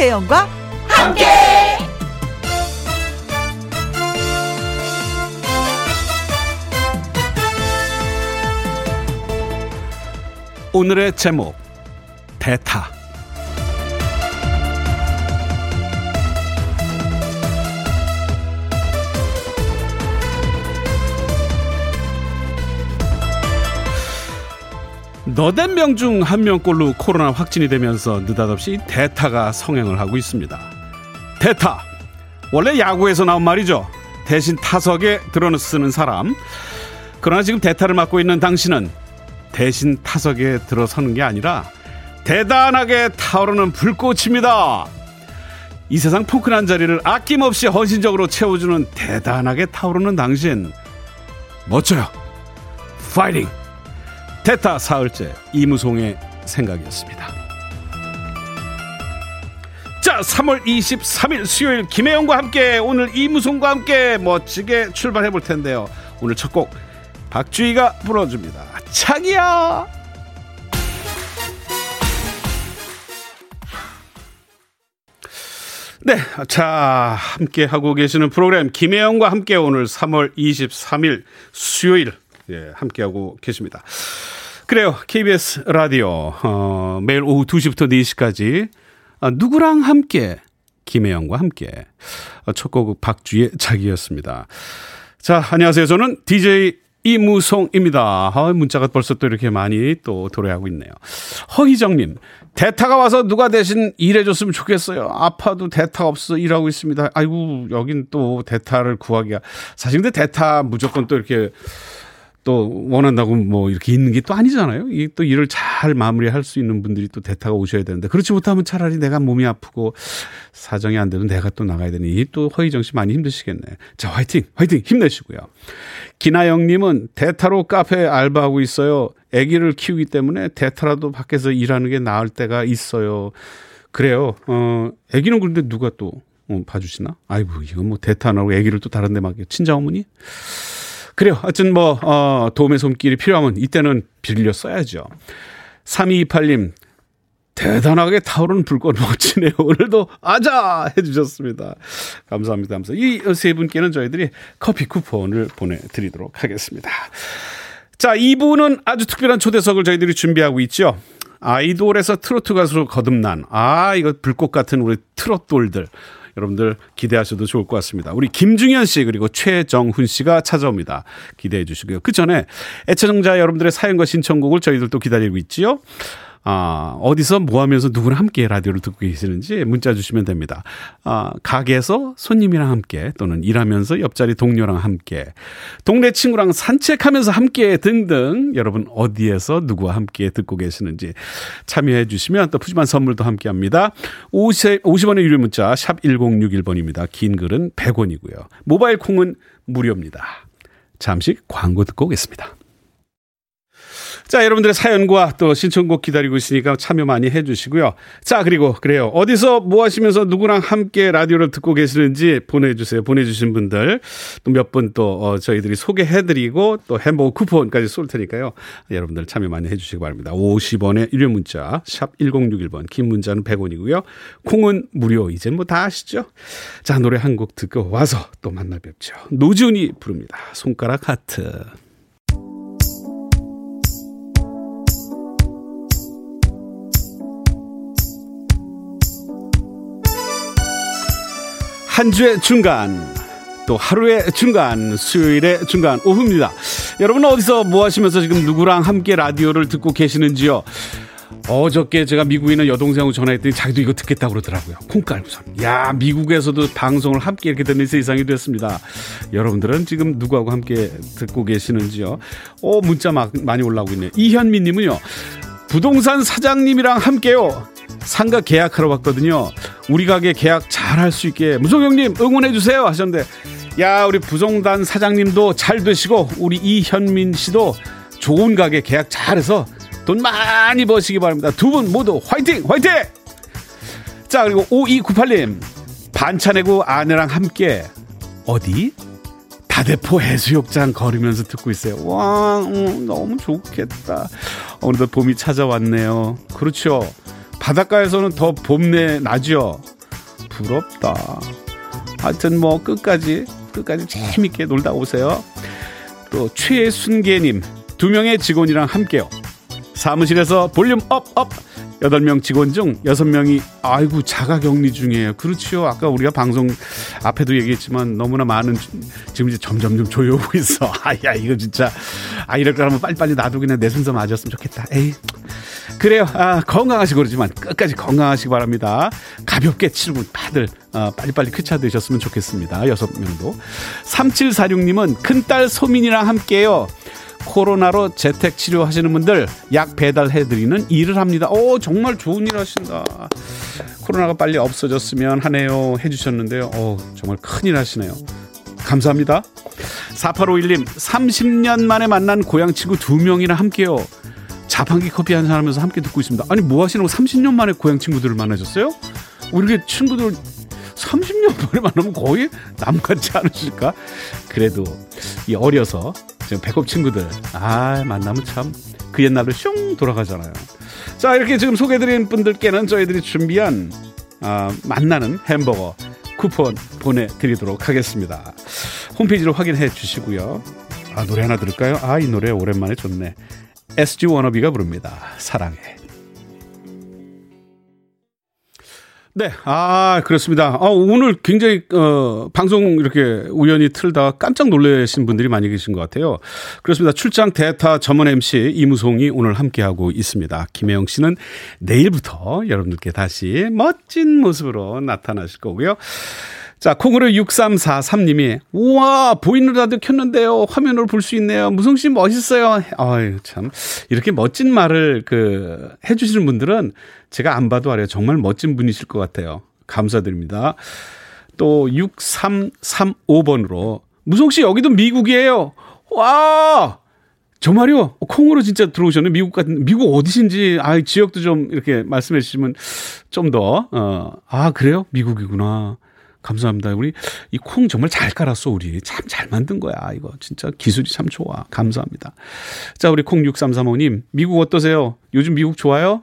김혜영과 함께. 오늘의 제목 대타 너댓 명 중 한 명꼴로 코로나 확진이 되면서 느닷없이 대타가 성행을 하고 있습니다. 대타 원래 야구에서 나온 말이죠. 대신 타석에 들어쓰는 사람. 그러나 지금 대타를 맡고 있는 당신은 대신 타석에 들어서는 게 아니라 대단하게 타오르는 불꽃입니다. 이 세상 포근한 자리를 아낌없이 헌신적으로 채워주는 대단하게 타오르는 당신 멋져요. 파이팅! 대타 사흘째 이무송의 생각이었습니다. 자, 3월 23일 수요일 김혜영과 함께 오늘 이무송과 함께 멋지게 출발해 볼 텐데요. 오늘 첫 곡 박주희가 불러줍니다. 자기야. 네, 자 함께 하고 계시는 프로그램 김혜영과 함께 오늘 3월 23일 수요일 예, 함께 하고 계십니다. 그래요, KBS 라디오 어, 매일 오후 2시부터 4시까지 아, 누구랑 함께 김혜영과 함께 어, 첫곡 박주의 자기였습니다. 자, 안녕하세요. 저는 DJ 이무송입니다. 아, 문자가 벌써 또 이렇게 많이 또 도래하고 있네요. 허희정님, 대타가 와서 누가 대신 일해줬으면 좋겠어요. 아파도 대타 없어 일하고 있습니다. 아이고, 여긴 또 대타를 구하기가. 사실 근데 대타 무조건 또 이렇게 또 원한다고 뭐 이렇게 있는 게 또 아니잖아요. 이 또 일을 잘 마무리할 수 있는 분들이 또 대타가 오셔야 되는데 그렇지 못하면 차라리 내가 몸이 아프고 사정이 안 되면 내가 또 나가야 되니 또 허희정 씨 많이 힘드시겠네. 자, 화이팅, 화이팅 힘내시고요. 기나영님은 대타로 카페 알바하고 있어요. 아기를 키우기 때문에 대타라도 밖에서 일하는 게 나을 때가 있어요. 그래요. 어, 아기는 그런데 누가 또 어, 봐주시나? 아이고, 이건 뭐 대타 안 하고 아기를 또 다른 데 맡겨. 친정 어머니? 그래요. 하여튼 뭐, 어, 도움의 손길이 필요하면 이때는 빌려 써야죠. 3228님, 대단하게 타오르는 불꽃 멋지네요. 오늘도 아자! 해주셨습니다. 감사합니다. 감사. 이 세 분께는 저희들이 커피 쿠폰을 보내드리도록 하겠습니다. 자, 2부는 아주 특별한 초대석을 저희들이 준비하고 있죠. 아이돌에서 트로트 가수로 거듭난, 아, 이거 불꽃 같은 우리 트롯돌들. 여러분들 기대하셔도 좋을 것 같습니다. 우리 김중현 씨 그리고 최정훈 씨가 찾아옵니다. 기대해 주시고요. 그 전에 애청자 여러분들의 사연과 신청곡을 저희들도 기다리고 있지요. 아, 어디서 뭐 하면서 누구랑 함께 라디오를 듣고 계시는지 문자 주시면 됩니다. 아, 가게에서 손님이랑 함께 또는 일하면서 옆자리 동료랑 함께 동네 친구랑 산책하면서 함께 등등 여러분 어디에서 누구와 함께 듣고 계시는지 참여해 주시면 또 푸짐한 선물도 함께 합니다. 50, 50원의 유료 문자 샵 1061번입니다. 긴 글은 100원이고요. 모바일 콩은 무료입니다. 잠시 광고 듣고 오겠습니다. 자, 여러분들의 사연과 또 신청곡 기다리고 있으니까 참여 많이 해주시고요. 자, 그리고 그래요. 어디서 뭐 하시면서 누구랑 함께 라디오를 듣고 계시는지 보내주세요. 보내주신 분들 또 몇 분또 어, 저희들이 소개해드리고 또 햄버거 쿠폰까지 쏠 테니까요. 여러분들 참여 많이 해주시기 바랍니다. 50원의 유료 문자 샵 1061번 긴 문자는 100원이고요. 콩은 무료 이제 뭐 다 아시죠? 자, 노래 한 곡 듣고 와서 또 만나 뵙죠. 노준이 부릅니다. 손가락 하트. 한 주의 중간 또 하루의 중간 수요일의 중간 오후입니다. 여러분 어디서 뭐 하시면서 지금 누구랑 함께 라디오를 듣고 계시는지요? 어저께 제가 미국에 있는 여동생하고 전화했더니 자기도 이거 듣겠다고 그러더라고요. 콩 깔고선. 야, 미국에서도 방송을 함께 이렇게 듣는 세상이 됐습니다. 여러분들은 지금 누구하고 함께 듣고 계시는지요? 어, 문자 막 많이 올라오고 있네요. 이현미 님은요. 부동산 사장님이랑 함께요. 상가 계약하러 왔거든요. 우리 가게 계약 잘 할 수 있게 무성형님 응원해 주세요 하셨는데 야 우리 부동산 사장님도 잘 되시고 우리 이현민 씨도 좋은 가게 계약 잘해서 돈 많이 버시기 바랍니다. 두 분 모두 화이팅 화이팅! 자 그리고 5298님 반차 내고 아내랑 함께 어디? 다대포 해수욕장 걸으면서 듣고 있어요. 와, 음, 너무 좋겠다. 오늘도 봄이 찾아왔네요. 그렇죠. 바닷가에서는 더 봄내 나죠. 부럽다. 하여튼 뭐 끝까지 끝까지 재밌게 놀다 오세요. 또 최순계님 두 명의 직원이랑 함께요. 사무실에서 볼륨 up up. 8명 직원 중 6명이 아이고 자가 격리 중이에요. 그렇지요. 아까 우리가 방송 앞에도 얘기했지만 너무나 많은 지금 이제 점점점 조여오고 있어. 아야 이거 진짜 아 이럴 거라면 빨리빨리 나도 그냥 내 순서 맞았으면 좋겠다. 에이. 그래요. 아, 건강하시고 그러지만 끝까지 건강하시기 바랍니다. 가볍게 치르고 다들 아, 빨리빨리 쾌차 되셨으면 좋겠습니다. 여섯 명도. 3746님은 큰딸 소민이랑 함께요. 코로나로 재택 치료하시는 분들 약 배달해드리는 일을 합니다. 오, 정말 좋은 일 하신다. 코로나가 빨리 없어졌으면 하네요. 해주셨는데요. 오, 정말 큰일 하시네요. 감사합니다. 4851님, 30년 만에 만난 고향 친구 두 명이나 함께요. 자판기 커피 한잔 하면서 함께 듣고 있습니다. 아니, 뭐 하시는 거 30년 만에 고향 친구들을 만나셨어요? 우리 친구들 30년 만에 만나면 거의 남 같지 않으실까? 그래도 이 어려서 지금 배꼽 친구들 아 만나면 참 그 옛날로 슝 돌아가잖아요. 자 이렇게 지금 소개드린 분들께는 저희들이 준비한 아, 만나는 햄버거 쿠폰 보내드리도록 하겠습니다. 홈페이지로 확인해 주시고요. 아 노래 하나 들을까요? 아 이 노래 오랜만에 좋네. SG 워너비가 부릅니다. 사랑해. 네, 아 그렇습니다. 아, 오늘 굉장히 어, 방송 이렇게 우연히 틀다 깜짝 놀라신 분들이 많이 계신 것 같아요. 그렇습니다. 출장 대타 전문 MC 이무송이 오늘 함께하고 있습니다. 김혜영 씨는 내일부터 여러분들께 다시 멋진 모습으로 나타나실 거고요. 자, 콩으로 6343님이, 우와, 보이는 라디오 켰는데요. 화면으로 볼 수 있네요. 무성 씨 멋있어요. 아유, 참. 이렇게 멋진 말을 그, 해주시는 분들은 제가 안 봐도 알아요. 정말 멋진 분이실 것 같아요. 감사드립니다. 또 6335번으로, 무성 씨 여기도 미국이에요. 와! 정말요? 콩으로 진짜 들어오셨네. 미국 같은, 미국 어디신지, 아, 지역도 좀 이렇게 말씀해 주시면 좀 더, 어, 아, 그래요? 미국이구나. 감사합니다. 우리 이 콩 정말 잘 깔았어, 우리. 참 잘 만든 거야, 이거. 진짜 기술이 참 좋아. 감사합니다. 자, 우리 콩 6335님, 미국 어떠세요? 요즘 미국 좋아요?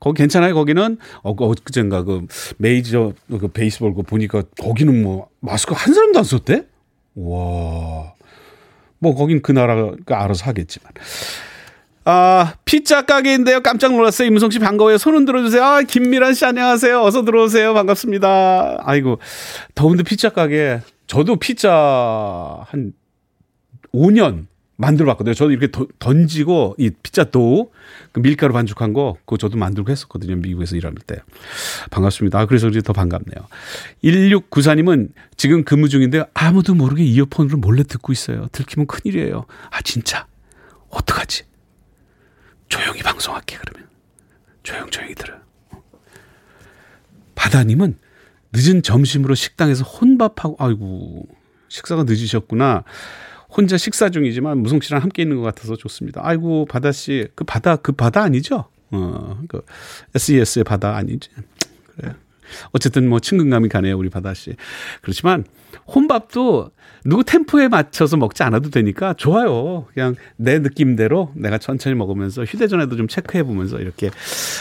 거기 괜찮아요, 거기는? 어, 그, 엊그젠가 그 메이저 그 베이스볼 그 보니까 거기는 뭐 마스크 한 사람도 안 썼대? 와. 뭐 거긴 그 나라가 알아서 하겠지만. 아, 피자 가게인데요. 깜짝 놀랐어요. 임무성 씨 반가워요. 손은 들어 주세요. 아, 김미란 씨 안녕하세요. 어서 들어오세요. 반갑습니다. 아이고, 더운데 피자 가게. 저도 피자 한 5년 만들어 봤거든요. 저도 이렇게 도, 던지고 이 피자 도우 그 밀가루 반죽한 거 그거 저도 만들고 했었거든요. 미국에서 일할 때. 반갑습니다. 아, 그래서 이제 더 반갑네요. 1694님은 지금 근무 중인데 아무도 모르게 이어폰으로 몰래 듣고 있어요. 들키면 큰일이에요. 아, 진짜. 어떡하지? 조용히 방송할게 그러면 조용조용히 들어. 바다님은 늦은 점심으로 식당에서 혼밥하고 아이고 식사가 늦으셨구나. 혼자 식사 중이지만 무성 씨랑 함께 있는 것 같아서 좋습니다. 아이고 바다 씨 그 바다 그 바다 아니죠? 어그 SES의 바다 아니지? 그래. 어쨌든 뭐 친근감이 가네요 우리 바다 씨. 그렇지만 혼밥도 누구 템포에 맞춰서 먹지 않아도 되니까 좋아요. 그냥 내 느낌대로 내가 천천히 먹으면서 휴대전화도 좀 체크해 보면서 이렇게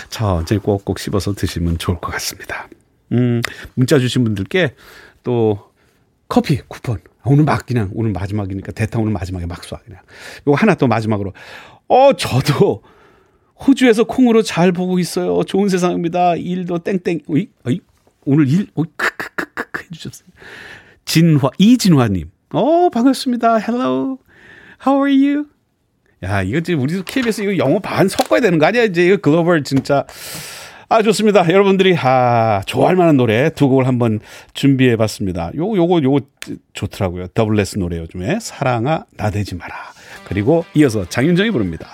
천천히 꼭꼭 씹어서 드시면 좋을 것 같습니다. 음, 문자 주신 분들께 또 커피 쿠폰. 오늘 막 그냥 오늘 마지막이니까 대타 오늘 마지막에 막 쏴. 그냥. 요거 하나 또 마지막으로. 어, 저도 호주에서 콩으로 잘 보고 있어요. 좋은 세상입니다. 일도 땡땡. 어이, 어이, 오늘 일, 어이, 크크크크 해주셨어요. 진화, 이진화님. 어, 반갑습니다. Hello. How are you? 야, 이거 지금 우리도 KBS 이거 영어 반 섞어야 되는 거 아니야? 이제 이거 글로벌 진짜. 아, 좋습니다. 여러분들이, 아, 좋아할 만한 노래 두 곡을 한번 준비해 봤습니다. 요거, 요거, 요거 좋더라고요. 더블레스 노래 요즘에. 사랑아, 나대지 마라. 그리고 이어서 장윤정이 부릅니다.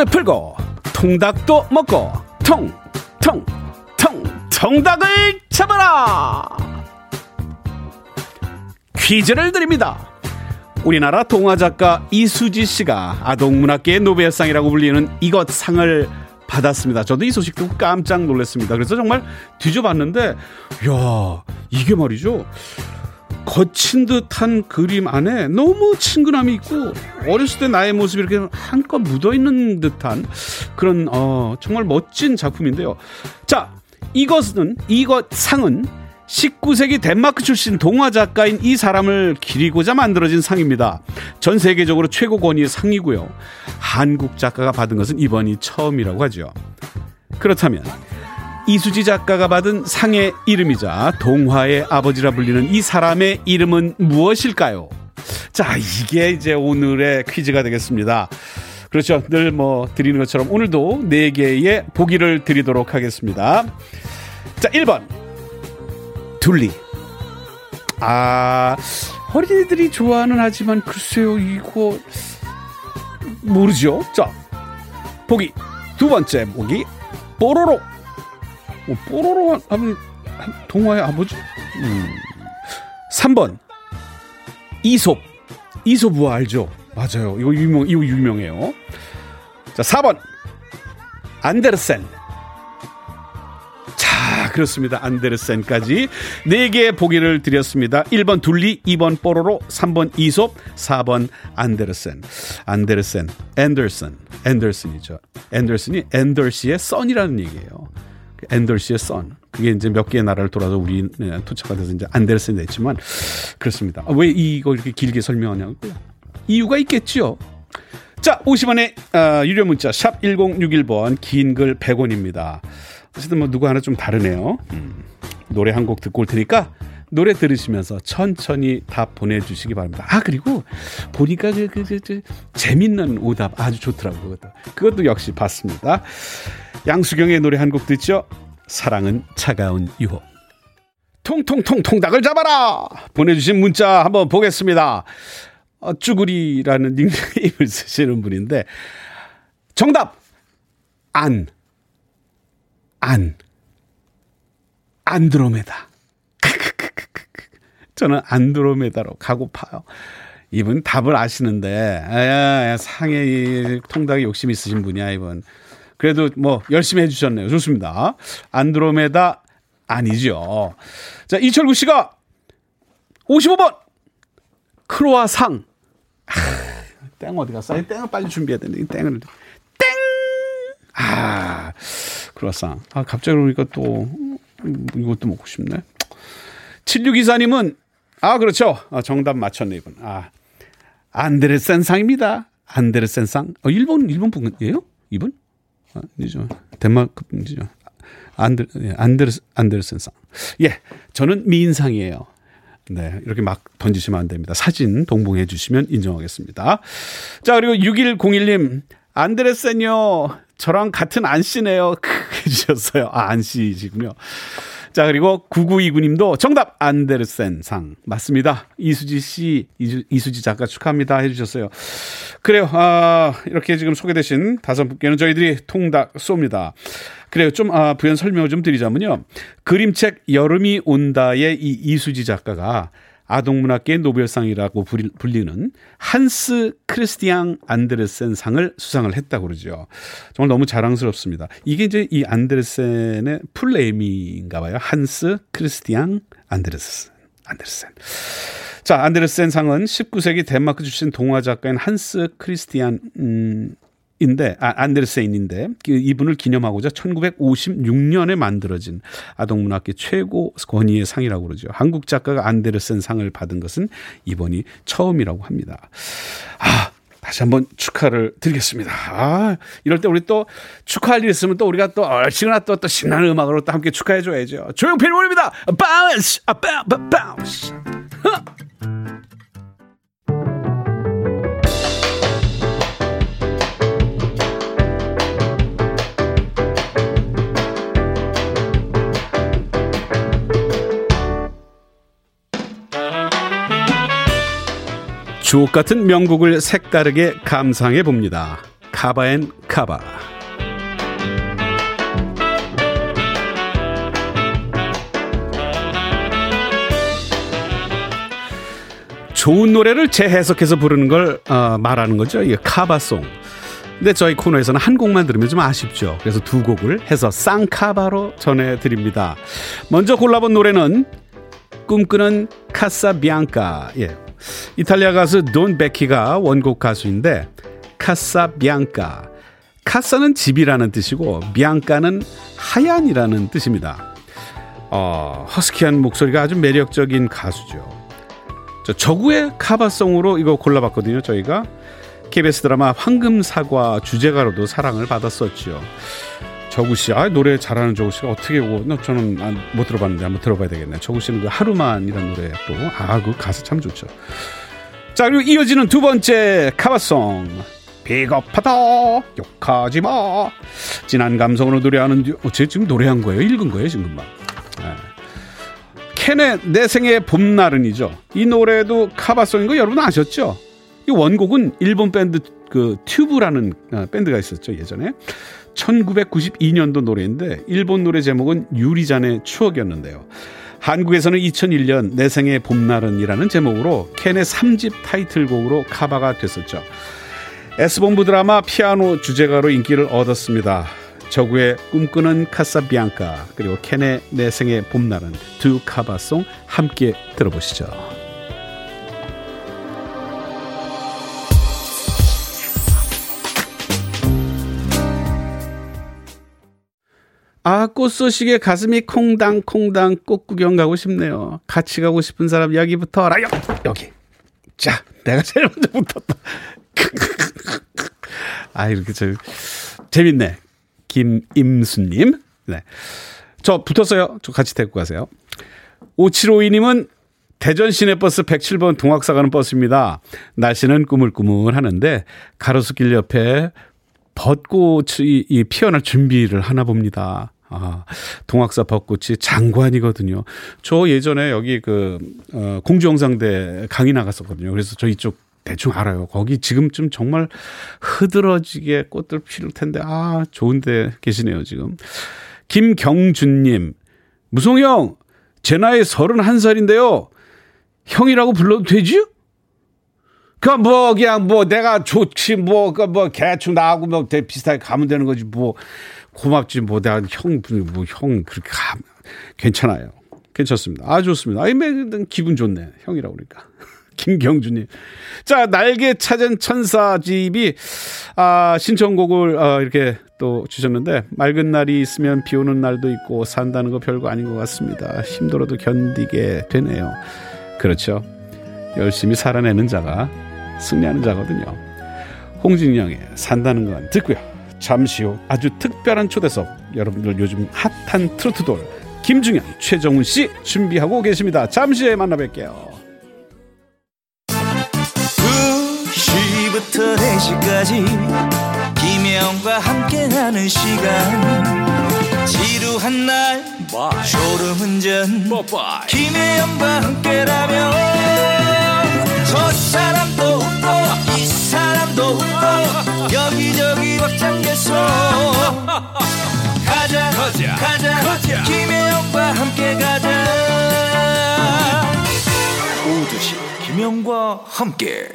퀴즈 풀고 통닭도 먹고 통통 정답을 잡아라! 퀴즈를 드립니다. 우리나라 동화작가 이수지 씨가 아동문학계의 노벨상이라고 불리는 이것 상을 받았습니다. 저도 이 소식 듣고 깜짝 놀랐습니다. 그래서 정말 뒤져봤는데, 야 이게 말이죠. 거친 듯한 그림 안에 너무 친근함이 있고 어렸을 때 나의 모습이 이렇게 한껏 묻어 있는 듯한 그런 어 정말 멋진 작품인데요. 자, 이것은 이것 상은 19세기 덴마크 출신 동화 작가인 이 사람을 기리고자 만들어진 상입니다. 전 세계적으로 최고 권위의 상이고요. 한국 작가가 받은 것은 이번이 처음이라고 하죠. 그렇다면 이수지 작가가 받은 상의 이름이자 동화의 아버지라 불리는 이 사람의 이름은 무엇일까요? 자, 이게 이제 오늘의 퀴즈가 되겠습니다. 그렇죠. 늘 뭐 드리는 것처럼 오늘도 4개의 보기를 드리도록 하겠습니다. 자, 1번. 둘리. 아, 어린이들이 좋아하는 하지만 글쎄요, 이거 모르죠. 자, 보기. 두 번째 보기. 뽀로로. 뭐, 뽀로로 하면 동화의 아버지? 음. 3번. 이솝. 이솝 우와 알죠? 맞아요. 이거 유명, 이거 유명해요. 자, 4번. 안데르센. 자, 그렇습니다. 안데르센까지 4개의 보기를 드렸습니다. 1번 둘리, 2번 뽀로로, 3번 이솝, 4번 안데르센. 안데르센, 앤더슨, 앤더슨이죠. 앤더슨이 앤더시의 선이라는 얘기예요. 앤더시의 선. 그게 이제 몇 개의 나라를 돌아서 우리 네, 토착가 돼서 이제 안데르센이 됐지만 그렇습니다. 왜 이거 이렇게 길게 설명하냐고요? 이유가 있겠죠. 자, 50원의 어, 유료 문자 샵 1061번 긴 글 100원입니다. 어쨌든 뭐 누구 하나 좀 다르네요. 음, 노래 한 곡 듣고 올 테니까 노래 들으시면서 천천히 답 보내주시기 바랍니다. 아 그리고 보니까 그, 그, 그, 그 재밌는 오답 아주 좋더라고요. 그것도 역시 봤습니다. 양수경의 노래 한 곡 듣죠. 사랑은 차가운 유혹. 통통통 통 닭을 잡아라 보내주신 문자 한번 보겠습니다. 어, 쭈구리라는 닉네임을 쓰시는 분인데 정답 안 안. 안드로메다. 저는 안드로메다로 가고파요. 이분 답을 아시는데, 아, 상해 통닭에 욕심 있으신 분이야, 이분. 그래도 뭐 열심히 해주셨네요. 좋습니다. 안드로메다 아니죠. 자, 이철구 씨가 55번 크로아상. 아, 땡 어디 갔어? 이 땡을 빨리 준비해야 되는데, 이 땡을. 땡! 아, 크로아상. 아, 갑자기 그러니까 또, 이것도 먹고 싶네. 7624님은, 아, 그렇죠. 아, 정답 맞췄네, 이분. 아, 안데르센상입니다. 안데르센상. 어, 일본, 일본 분이에요? 이분? 아, 아니죠. 덴마크 분이죠. 예, 안데르, 안데르센상. 예, 저는 미인상이에요. 네, 이렇게 막 던지시면 안 됩니다. 사진 동봉해 주시면 인정하겠습니다. 자, 그리고 6101님, 안데르센요. 저랑 같은 안 씨네요. 해주셨어요. 아, 안 씨시군요. 자, 그리고 9929님도 정답 안데르센 상 맞습니다. 이수지 씨, 이수 지 작가 축하합니다 해주셨어요. 그래요. 아, 이렇게 지금 소개되신 다섯 분께는 저희들이 통닭 쏩니다. 그래요. 좀 아, 부연 설명을 좀 드리자면요. 그림책 여름이 온다의 이 이수지 작가가 아동문학계 노벨상이라고 불리는 한스 크리스티앙 안데르센 상을 수상을 했다고 그러죠. 정말 너무 자랑스럽습니다. 이게 이제 이 안데르센의 풀네임인가 봐요. 한스 크리스티앙 안데르센. 안데르센. 자, 안데르센 상은 19세기 덴마크 출신 동화 작가인 한스 크리스티안 음, 인데 아, 안데르센인데 그 이분을 기념하고자 1956년에 만들어진 아동문학계 최고 권위의 상이라고 그러죠. 한국 작가가 안데르센 상을 받은 것은 이번이 처음이라고 합니다. 아 다시 한번 축하를 드리겠습니다. 아, 이럴 때 우리 또 축하할 일 있으면 또 우리가 또 얼씨구나 또, 또 신나는 음악으로 또 함께 축하해 줘야죠. 조용필 모입니다. 바운스! 아, 바, 바, 바운스! 주옥 같은 명곡을 색다르게 감상해 봅니다. 카바앤 카바. 좋은 노래를 재해석해서 부르는 걸 어, 말하는 거죠. 이 카바송. 근데 저희 코너에서는 한 곡만 들으면 좀 아쉽죠. 그래서 두 곡을 해서 쌍카바로 전해드립니다. 먼저 골라본 노래는 꿈꾸는 카사비앙카. 예, 이탈리아 가수 돈 베키가 원곡 가수인데 카사비앙카. 카사는 집이라는 뜻이고 비앙카는 하얀이라는 뜻입니다. 어, 허스키한 목소리가 아주 매력적인 가수죠. 저 저구의 카바송으로 이거 골라봤거든요. 저희가 KBS 드라마 황금사과 주제가로도 사랑을 받았었죠. 저구 씨, 아 노래 잘하는 저구 씨가 어떻게 오고 저는 못 들어봤는데 한번 들어봐야 되겠네. 저구 씨는 그 하루만이라는 노래 또 아 그 가사 참 좋죠. 자 그리고 이어지는 두 번째 카바송. 비겁하다 욕하지 마. 진한 감성으로 노래하는 어, 제 지금 노래한 거예요? 읽은 거예요 지금 막? 네. 캔의 내 생의 봄날은이죠. 이 노래도 카바송인 거 여러분 아셨죠? 이 원곡은 일본 밴드 그 튜브라는 어, 밴드가 있었죠 예전에 1992년도 노래인데 일본 노래 제목은 유리잔의 추억이었는데요. 한국에서는 2001년 내 생의 봄날은이라는 제목으로 캔의 3집 타이틀곡으로 카바가 됐었죠. S본부 드라마 피아노 주제가로 인기를 얻었습니다. 저구의 꿈꾸는 카사비앙카 그리고 캔의 내 생의 봄날은 두 카바송 함께 들어보시죠. 아, 꽃소식에 가슴이 콩당콩당 꽃 구경 가고 싶네요. 같이 가고 싶은 사람 여기부터 알아요. 여기. 자, 내가 제일 먼저 붙었다. 아, 이렇게 저 재밌네. 김임수님. 네. 저 붙었어요. 저 같이 데리고 가세요. 5752님은 대전 시내버스 107번 동학사 가는 버스입니다. 날씨는 꾸물꾸물 하는데 가로수길 옆에 벚꽃이 피어날 준비를 하나 봅니다. 아, 동학사 벚꽃이 장관이거든요. 저 예전에 여기 그, 어, 공주영상대 강의 나갔었거든요. 그래서 저 이쪽 대충 알아요. 거기 지금쯤 정말 흐드러지게 꽃들 피를 텐데, 아, 좋은데 계시네요, 지금. 김경준님, 무송형, 제 나이 31살인데요. 형이라고 불러도 되지? 그 뭐 그냥 뭐 내가 좋지 뭐 그뭐 뭐 대충 나하고 뭐 비슷하게 가면 되는 거지 뭐 고맙지 뭐 내가 형뭐 형 그렇게 가 괜찮아요. 괜찮습니다. 아 좋습니다. 아이 기분 좋네. 형이라고 그러니까. 김경주님. 자, 날개 찾은 천사 집이, 아, 신청곡을, 아, 이렇게 또 주셨는데, 맑은 날이 있으면 비 오는 날도 있고, 산다는 거 별거 아닌 것 같습니다. 힘들어도 견디게 되네요. 그렇죠. 열심히 살아내는 자가 승리하는 자거든요. 홍진영의 산다는 건 듣고요. 잠시 후 아주 특별한 초대석. 여러분들 요즘 핫한 트로트돌 김중현, 최정훈 씨 준비하고 계십니다. 잠시 후에 만나 뵐게요. 2시부터 4시까지 김혜영과 함께하는 시간. 지루한 날 졸음운전. 김혜영과 함께라면 저 사람도 웃고 이 사람도 웃고 여기저기 벅장개소 가자 가자 가자, 가자. 김혜영과 함께 가자 오두시 김혜영과 함께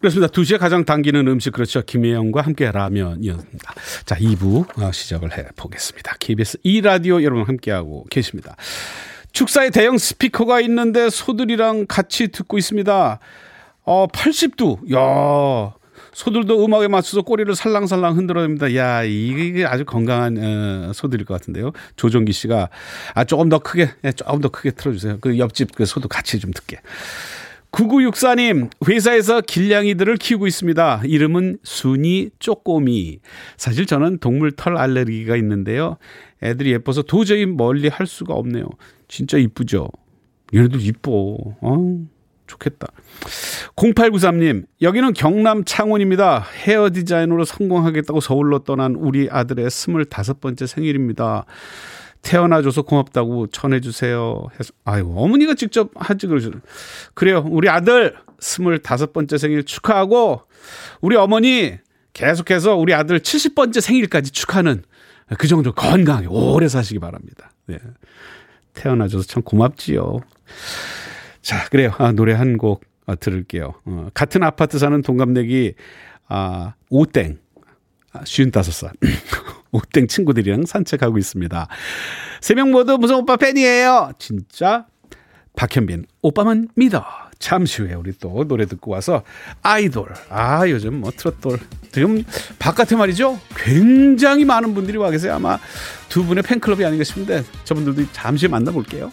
그렇습니다. 2시에 가장 당기는 음식 그렇죠. 김혜영과 함께 라면이었습니다. 자 2부 어, 시작을 해 보겠습니다. KBS 2라디오 여러분 함께하고 계십니다. 축사에 대형 스피커가 있는데 소들이랑 같이 듣고 있습니다. 어, 80도. 야. 소들도 음악에 맞춰서 꼬리를 살랑살랑 흔들어냅니다. 야, 이게 아주 건강한 어, 소들일 것 같은데요. 조종기 씨가 아 조금 더 크게, 예, 조금 더 크게 틀어주세요. 그 옆집 그 소도 같이 좀 듣게. 9964님, 회사에서 길냥이들을 키우고 있습니다. 이름은 순이 쪼꼬미. 사실 저는 동물 털 알레르기가 있는데요. 애들이 예뻐서 도저히 멀리 할 수가 없네요. 진짜 이쁘죠? 얘네들 이뻐. 어, 좋겠다. 0893님, 여기는 경남 창원입니다. 헤어 디자인으로 성공하겠다고 서울로 떠난 우리 아들의 25번째 생일입니다. 태어나줘서 고맙다고 전해주세요. 해서, 아유, 어머니가 직접 하지 그러죠. 그래요. 우리 아들 25번째 생일 축하하고, 우리 어머니 계속해서 우리 아들 70번째 생일까지 축하는 그 정도 건강하게 오래 사시기 바랍니다. 네. 태어나줘서 참 고맙지요. 자, 그래요. 아, 노래 한곡 아, 들을게요. 어, 같은 아파트 사는 동갑내기 아, 오땡. 아, 55살. 오땡 친구들이랑 산책하고 있습니다. 세 명 모두 무슨 오빠 팬이에요. 진짜 박현빈 오빠만 믿어. 잠시 후에 우리 또 노래 듣고 와서 아이돌. 아, 요즘 뭐 트롯돌. 지금 바깥에 말이죠. 굉장히 많은 분들이 와 계세요. 아마 두 분의 팬클럽이 아닌가 싶은데 저분들도 잠시 만나볼게요.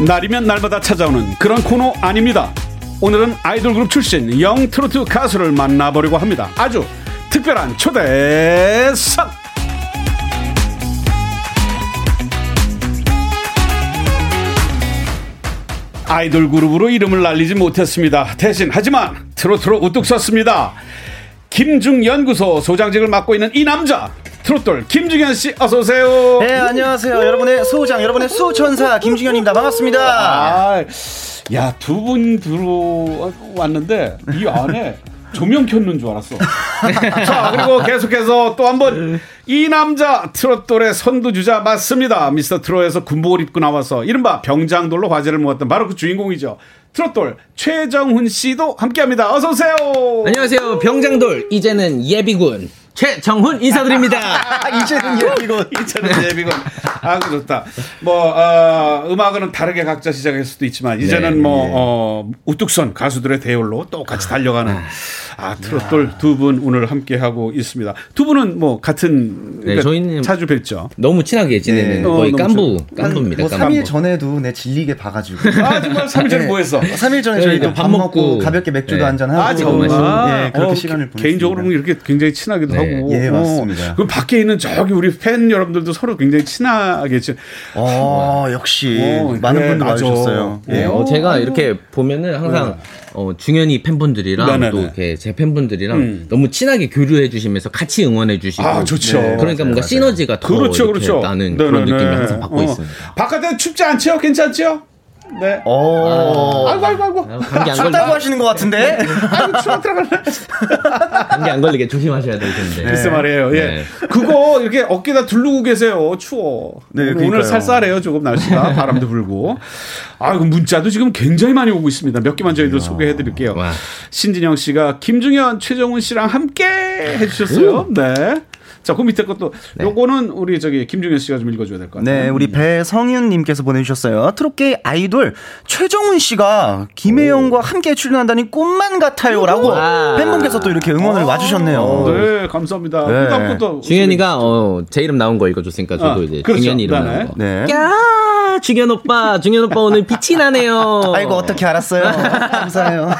날이면 날마다 찾아오는 그런 코너 아닙니다. 오늘은 아이돌 그룹 출신 영 트로트 가수를 만나보려고 합니다. 아주 특별한 초대석! 아이돌 그룹으로 이름을 날리지 못했습니다. 대신 하지만 트로트로 우뚝 섰습니다. 김중연구소 소장직을 맡고 있는 이 남자 트롯돌 김중현 씨 어서 오세요. 네 안녕하세요. 여러분의 소장 여러분의 수천사 김중현입니다. 반갑습니다. 아, 야두 분 들어왔는데 이 안에 조명 켰는 줄 알았어. 자 그리고 계속해서 또 한번 이 남자 트롯돌의 선두주자 맞습니다. 미스터 트롯에서 군복을 입고 나와서 이른바 병장돌로 화제를 모았던 바로 그 주인공이죠. 트롯돌 최정훈 씨도 함께합니다. 어서 오세요. 안녕하세요. 병장돌 이제는 예비군. 최정훈 인사드립니다. 이제는 예비군. 이제는 예비군. 아, 그 좋다. 뭐, 어, 음악은 다르게 각자 시작할 수도 있지만, 이제는 네, 뭐, 네. 어, 우뚝선 가수들의 대열로 또 같이 달려가는. 아. 아, 트롯돌 두 분 오늘 함께 하고 있습니다. 두 분은 뭐 같은 네, 그러니까 저희는 자주 뵀죠. 너무 친하게 지내는 네. 거의 어, 깐부 깐부입니다. 뭐 깐부. 3일 전에도 내 질리게 봐가지고. 아 정말 3일 전에 뭐 했어? 3일 전에 저희도 밥, 밥 먹고 가볍게 맥주도 네. 한잔 하고. 아 정말. 아, 예, 그렇게 어, 시간을 보냈습니다. 개인적으로 이렇게 굉장히 친하기도 네. 하고. 예 맞습니다. 어, 그럼 밖에 있는 저기 우리 팬 여러분들도 서로 굉장히 친하게 지. 어 역시 어, 많은 분들 와주셨어요. 예. 어, 제가 이렇게 보면은 항상. 네. 어, 중현이 팬분들이랑 네네네. 또 이렇게 제 팬분들이랑 음. 너무 친하게 교류해 주시면서 같이 응원해 주시고 아, 좋죠. 네. 그러니까 뭔가 시너지가 더 그렇죠, 그렇죠. 나는 네네네. 그런 느낌을 항상 받고 어. 있습니다. 바깥에 춥지 않죠? 괜찮죠? 네. 어. 아이고, 아이고, 아이고. 감기 안 춥다고 하시는 것 같은데? 아이고, 추워 들어갈래? 감기 안 걸리게 조심하셔야 될 텐데. 네. 글쎄 말이에요. 예. 네. 그거 이렇게 어깨다 두르고 계세요. 추워. 네, 오늘 그러니까요. 쌀쌀해요. 조금 날씨가. 바람도 불고. 아, 그 문자도 지금 굉장히 많이 오고 있습니다. 몇 개만 저희도 소개해 드릴게요. 신진영 씨가 김중현, 최정훈 씨랑 함께 해주셨어요. 네. 자, 그 밑에 것도 네. 요거는 우리 저기 김중현 씨가 좀 읽어줘야 될 것 같아요. 네, 우리 배성윤님께서 보내주셨어요. 트롯계 아이돌 최정훈 씨가 김혜영과 함께 출연한다니 꿈만 같아요라고 팬분께서 또 이렇게 응원을 아, 와주셨네요. 네, 감사합니다. 네. 그다음부터 중현이가 어, 제 이름 나온 거 읽어줬으니까 저도 아, 이제 그렇죠. 중현이 이름 네. 나온 거. 네. 야, 중현 오빠, 중현 오빠 오늘 빛이 나네요. 아이고 어떻게 알았어요? 감사해요.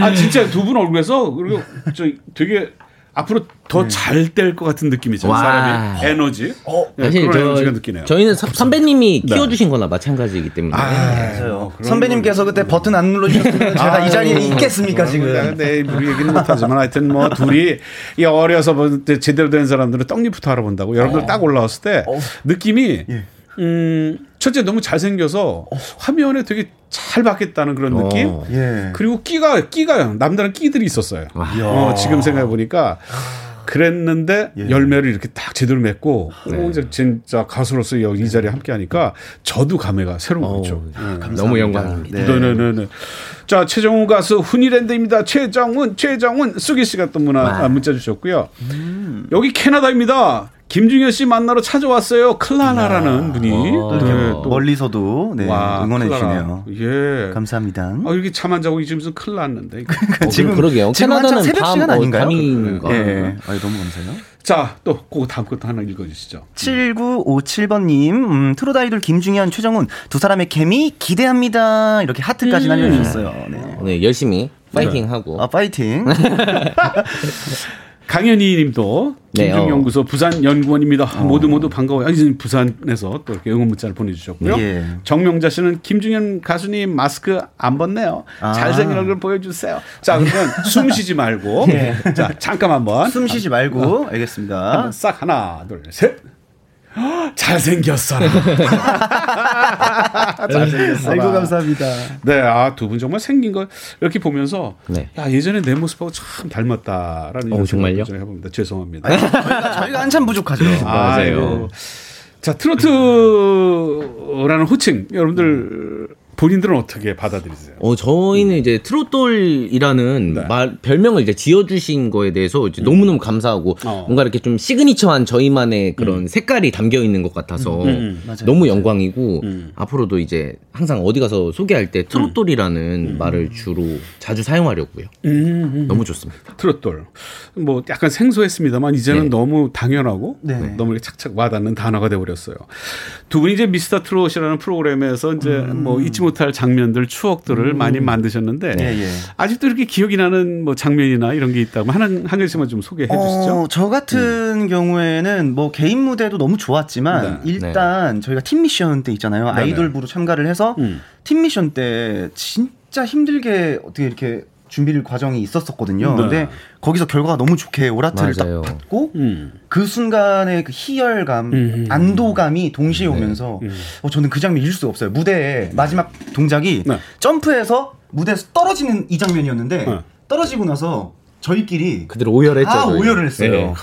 아 진짜 두 분 얼굴에서 그리고 저 되게 앞으로 더 잘 될 것 같은 느낌이죠. 와. 사람이 에너지. 어, 사실 그런 저, 에너지가 느끼네요. 저희는 선- 선배님이 네. 키워주신 거나 마찬가지이기 때문에. 맞아요. 선배님께서 그때 버튼 안 눌러주셨으면 제가 이 자리에 있겠습니까 지금? 네, 우리 얘기는 못하지만 하여튼 뭐 둘이 이 어려서 뭐 제대로 된 사람들은 떡잎부터 알아본다고 여러분들 딱 올라왔을 때 느낌이 음 첫째 너무 잘생겨서 화면에 되게 잘 받겠다는 그런 느낌. 어. 예. 그리고 끼가 끼가 남다른 끼들이 있었어요. 어, 지금 생각해 보니까 그랬는데 열매를 이렇게 딱 제대로 맺고 오, 이제 진짜 가수로서 여기 이 자리에 함께 하니까 저도 감회가 새로운 거죠. 너무 영광입니다. 네. 네, 네, 자, 최정훈 가수 훈이랜드입니다. 최정훈, 최정훈, 수기 씨가 또 문화, 아, 문자 주셨고요. 여기 캐나다입니다. 김중현 씨 만나러 찾아왔어요. 클라나라는 분이. 어. 또 이렇게 네, 뭐 멀리서도 네, 와, 응원해 클라나. 주시네요. 예. 감사합니다. 아, 이렇게 잠 안 자고 지금 무슨 큰일 났는데. 이거. 어, 지금- 그러게요. 지금 한창 캐나다는 새벽 밤, 시간 어, 아닌가요? 밤인가. 예. 아, 너무 감사해요. 자, 또, 그 다음 것도 하나 읽어주시죠. 7957번님, 음, 트롯 아이돌 김중현, 최정훈 두 사람의 케미 기대합니다. 이렇게 하트까지 음. 날려주셨어요. 네. 네, 열심히 파이팅 하고. 아, 파이팅. 강현희 님도 네, 김중연구소 부산 연구원입니다. 모두 모두 반가워요. 아니, 부산에서 또 이렇게 응원 문자를 보내주셨고요. 예. 정명자 씨는 김중현 가수님 마스크 안 벗네요. 아. 잘생긴 얼굴 보여주세요. 자, 그러면 숨 쉬지 말고. 자, 잠깐 한번. 숨 쉬지 말고, 알겠습니다. 한번 싹 하나, 둘, 셋. 헉, 잘생겼어. 잘생겼어. 아이고, 감사합니다. 네, 아, 두 분 정말 생긴 걸 이렇게 보면서 네. 야, 예전에 내 모습하고 참 닮았다라는 어, 정말요? 좀 해봅니다. 죄송합니다. 저희가, 저희가 한참 부족하죠. 아이고. 자, 트로트라는 호칭 여러분들 본인들은 어떻게 받아들이세요? 어, 저희는 이제 트롯돌이라는 네. 말, 별명을 이제 지어주신 거에 대해서 이제 너무너무 감사하고 어. 뭔가 이렇게 좀 시그니처한 저희만의 그런 색깔이 담겨 있는 것 같아서 음. 맞아요. 너무 영광이고 앞으로도 이제 항상 어디 가서 소개할 때 트롯돌이라는 말을 주로 자주 사용하려고요. 너무 좋습니다. 트로트돌. 뭐 약간 생소했습니다만 이제는 네. 너무 당연하고 네. 너무 이렇게 착착 와닿는 단어가 돼 버렸어요. 두 분이 이제 미스터 트롯이라는 프로그램에서 이제 뭐 잊지 못할 장면들, 추억들을 많이 만드셨는데 예, 예. 아직도 이렇게 기억이 나는 뭐 장면이나 이런 게 있다면 한, 한 개씩만 좀 소개해 주시죠. 어, 저 같은 경우에는 뭐 개인 무대도 너무 좋았지만 네. 일단 저희가 팀 미션 때 있잖아요. 아이돌부로 참가를 해서 음. 팀 미션 때 진짜 힘들게 어떻게 이렇게 준비를 과정이 있었었거든요. 네. 근데 거기서 결과가 너무 좋게 오라트를 맞아요. 딱 받고 음. 그 순간의 그 희열감, 음. 안도감이 동시에 오면서 어, 저는 그 장면 잊을 수가 없어요. 무대에 마지막 동작이 네. 점프해서 무대에서 떨어지는 이 장면이었는데 네. 떨어지고 나서 저희끼리 그대로 오열했죠. 다 저희. 오열을 했어요. 네.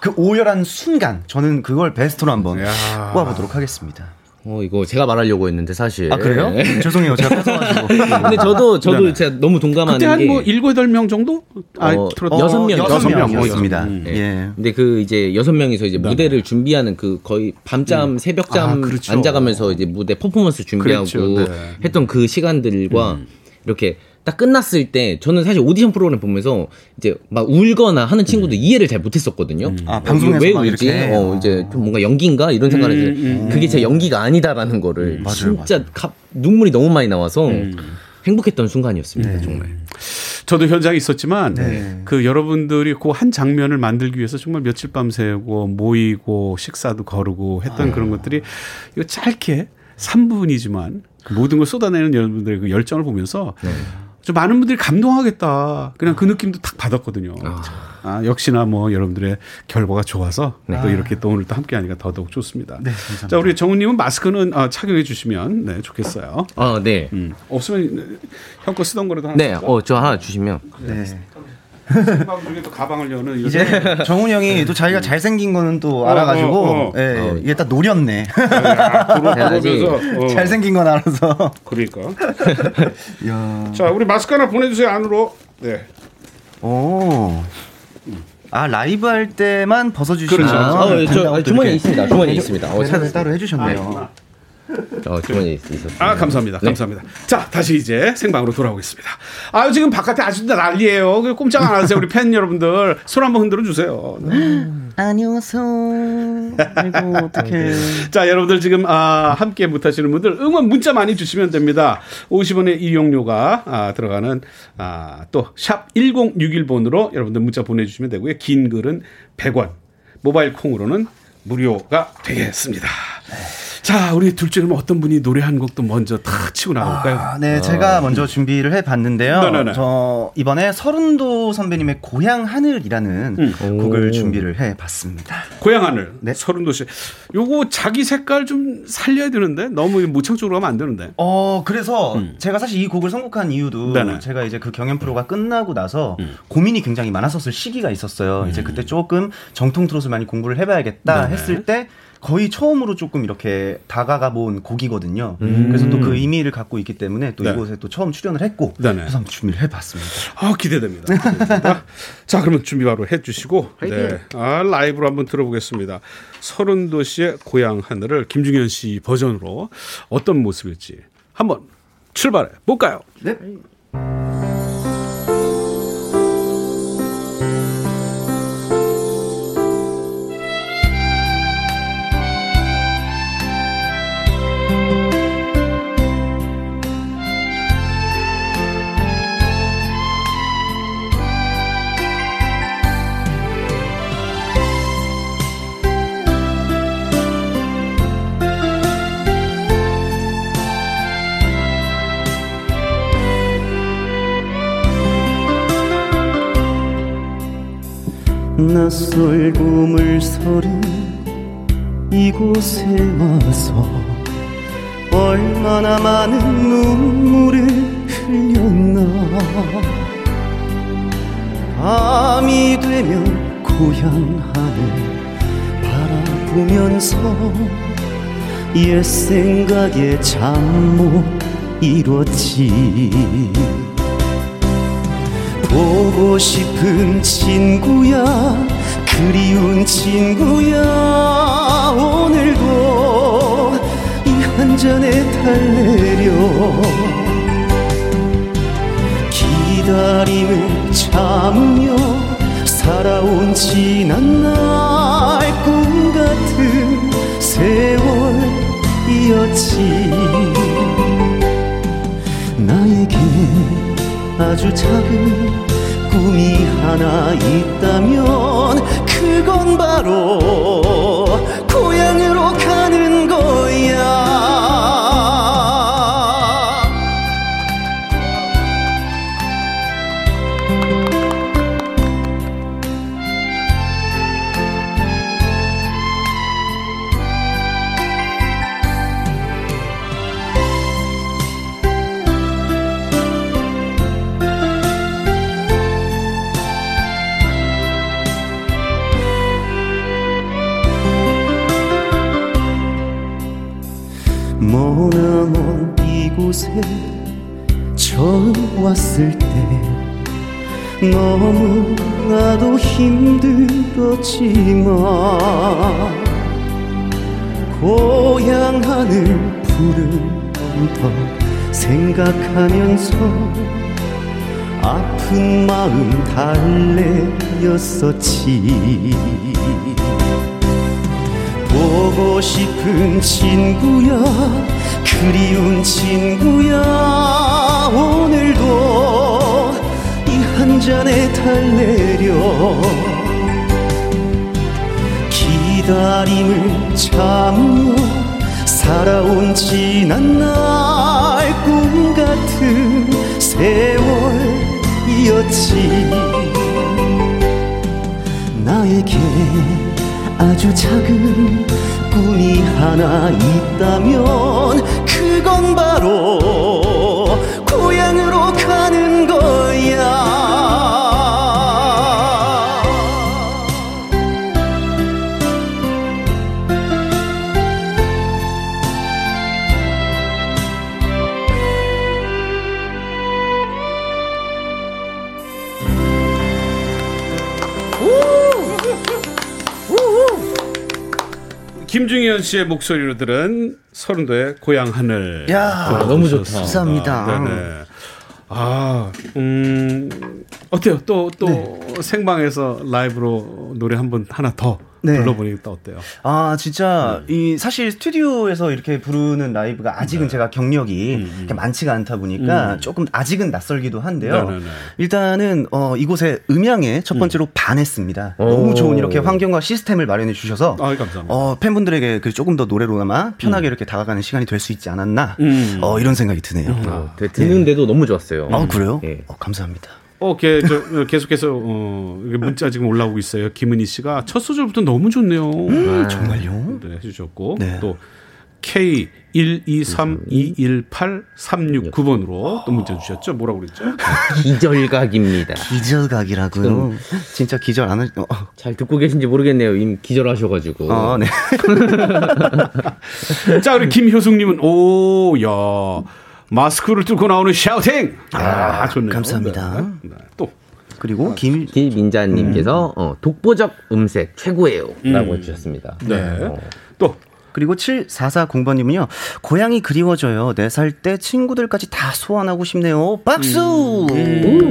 그 오열한 순간 저는 그걸 베스트로 한번 야. 꼽아보도록 하겠습니다. 어, 이거 제가 말하려고 했는데 사실. 아 그래요? 네. 죄송해요. 제가 뺏어가지고. 근데 저도 저도. 제가 너무 동감하는 그때 게한뭐 일곱 여덟 명 정도? 아, 어, 여섯 명, 여섯 명, 명이었습니다. 명. 네. 예. 근데 그 이제 여섯 명이서 이제 네. 무대를 준비하는 그 거의 밤잠 새벽잠 아, 그렇죠. 앉아가면서 이제 무대 퍼포먼스 준비하고 그렇죠. 네. 했던 그 시간들과 이렇게 딱 끝났을 때 저는 사실 오디션 프로그램 보면서 이제 막 울거나 하는 친구들 이해를 잘 못했었거든요. 아, 어, 방송에서 왜막 울지? 이렇게. 어, 이제 좀 뭔가 연기인가 이런 생각을 음, 했는데 그게 제 연기가 아니다라는 거를 맞아요, 진짜 갑- 눈물이 너무 많이 나와서 행복했던 순간이었습니다. 네. 정말. 저도 현장에 있었지만 네. 그 여러분들이 그 한 장면을 만들기 위해서 정말 며칠 밤 새고 모이고 식사도 거르고 했던 그런 것들이 이거 짧게 3분이지만 그 모든 걸 쏟아내는 여러분들의 그 열정을 보면서 좀 많은 분들이 감동하겠다. 그냥 그 느낌도 탁 받았거든요. 아, 역시나 뭐 여러분들의 결과가 좋아서 또 이렇게 또 오늘 또 함께 하니까 더더욱 좋습니다. 네, 감사합니다. 자, 우리 정우님은 마스크는 아, 착용해 주시면 네, 좋겠어요. 아, 네. 음. 없으면 형 거 쓰던 거라도 하나 네? 어, 저 하나 주시면. 네. 가방 중에 또 가방을 여는 이제 정훈 형이 또 자기가 잘생긴 거는 또 알아가지고 어, 어. 예, 어. 이게 딱 노렸네. 해야지. 어, 잘생긴 건 알아서. 그러니까. 자, 우리 마스크 하나 보내주세요 안으로. 네. 오. 아 라이브 할 때만 벗어주시면 그렇죠. 아, 어, 저 아, 주머니에 있습니다. 주머니에 있습니다. 어, 어, 따로 해주셨네요. 어, 주머니에 있었어요. 아, 감사합니다. 네. 감사합니다. 자, 다시 이제 생방으로 돌아오겠습니다. 아유, 지금 바깥에 아직도 난리예요. 그 꼼짝 안 하세요. 우리 팬 여러분들. 손 한번 흔들어 주세요. 네. 안녕하세요. 아이고, 어떡해. 자, 여러분들 지금, 아, 함께 못 하시는 분들 응원 문자 많이 주시면 됩니다. 50원의 이용료가, 아, 들어가는, 아, 또, 샵 1061번으로 여러분들 문자 보내 주시면 되고요. 긴 글은 100원. 모바일 콩으로는 무료가 되겠습니다. 자, 우리 둘째는 어떤 분이 노래 한 곡도 먼저 다 치고 나올까요? 아, 네, 어. 제가 먼저 준비를 해봤는데요. 네네네. 저 이번에 서른도 선배님의 고향 하늘이라는 음. 곡을 준비를 해봤습니다. 고향 하늘. 네. 서른도 씨. 요거 자기 색깔 좀 살려야 되는데 너무 모창 쪽으로 가면 안 되는데. 어, 그래서 음. 제가 사실 이 곡을 선곡한 이유도 네네. 제가 이제 그 경연 프로가 끝나고 나서 음. 고민이 굉장히 많았었을 시기가 있었어요. 이제 음. 그때 조금 정통 트롯을 많이 공부를 해봐야겠다 네네. 했을 때 거의 처음으로 조금 이렇게 다가가 본 곡이거든요. 음. 그래서 또 그 의미를 갖고 있기 때문에 또 네. 이곳에 또 처음 출연을 했고 네네. 그래서 한번 준비를 해봤습니다. 아 기대됩니다. 기대됩니다. 자 그러면 준비 바로 해주시고 네. 아, 라이브로 한번 들어보겠습니다. 서른도 씨의 고향 하늘을 김중현 씨 버전으로 어떤 모습일지 한번 출발해 볼까요? 네. 낯설고 물서른 이곳에 와서 얼마나 많은 눈물을 흘렸나. 밤이 되면 고향 하늘 바라보면서 옛 생각에 잠 못 이뤘지 보고 싶은 친구야 그리운 친구야. 오늘도 이 한 잔에 달래려. 기다림을 참으며 살아온 지난 날 꿈 같은 세월이었지. 나에게 아주 작은 꿈이 하나 있다면 그건 바로 힘들었지만 고향 하늘 푸른 언덕 생각하면서 아픈 마음 달래였었지. 보고 싶은 친구야 그리운 친구야. 오늘도 이 한 잔에 달래려 기다림을 참으며 살아온 지난 날 꿈 같은 세월이었지. 나에게 아주 작은 꿈이 하나 있다면 그건 바로 고향으로 가는 거야 김중현 씨의 목소리로 들은 서른도의 고향 하늘. 야, 아, 너무 좋다. 감사합니다. 네네. 아, 음, 어때요? 또, 또 네. 생방에서 라이브로 노래 한 번 하나 더 네. 불러보니까 어때요? 아 진짜 음. 이 사실 스튜디오에서 이렇게 부르는 라이브가 아직은 네. 제가 경력이 음, 음. 많지가 않다 보니까 음. 조금 아직은 낯설기도 한데요. 네네네. 일단은 어, 이곳에 음향에 첫 번째로 음. 반했습니다. 오. 너무 좋은 이렇게 환경과 시스템을 마련해 주셔서 아, 감사합니다. 어, 팬분들에게 그 조금 더 노래로나마 편하게 음. 이렇게 다가가는 시간이 될 수 있지 않았나 어, 이런 생각이 드네요. 아, 듣는데도 네. 너무 좋았어요. 아 그래요? 네. 어, 감사합니다. 어, 게, 저, 계속해서 어, 문자 지금 올라오고 있어요. 김은희 씨가 첫 소절부터 너무 좋네요. 음, 정말요? 네, 해주셨고 네. 또 K 123218369번으로 또 문자 주셨죠. 뭐라고 그랬죠? 기절각입니다. 기절각이라고요. 진짜 기절 안 하. 어. 잘 듣고 계신지 모르겠네요. 이미 기절하셔가지고. 아, 네. 자, 우리 김효숙님은 오, 야. 마스크를 뚫고 나오는 shouting. 아, 아 좋네요. 감사합니다. 네. 네. 또 그리고 아, 김 김민자님께서 음. 어, 독보적 음색 최고예요라고 음. 해주셨습니다. 네. 어. 또 그리고 7440번님은요, 고향이 그리워져요. 4살 때 친구들까지 다 소환하고 싶네요. 박수! 음. 음.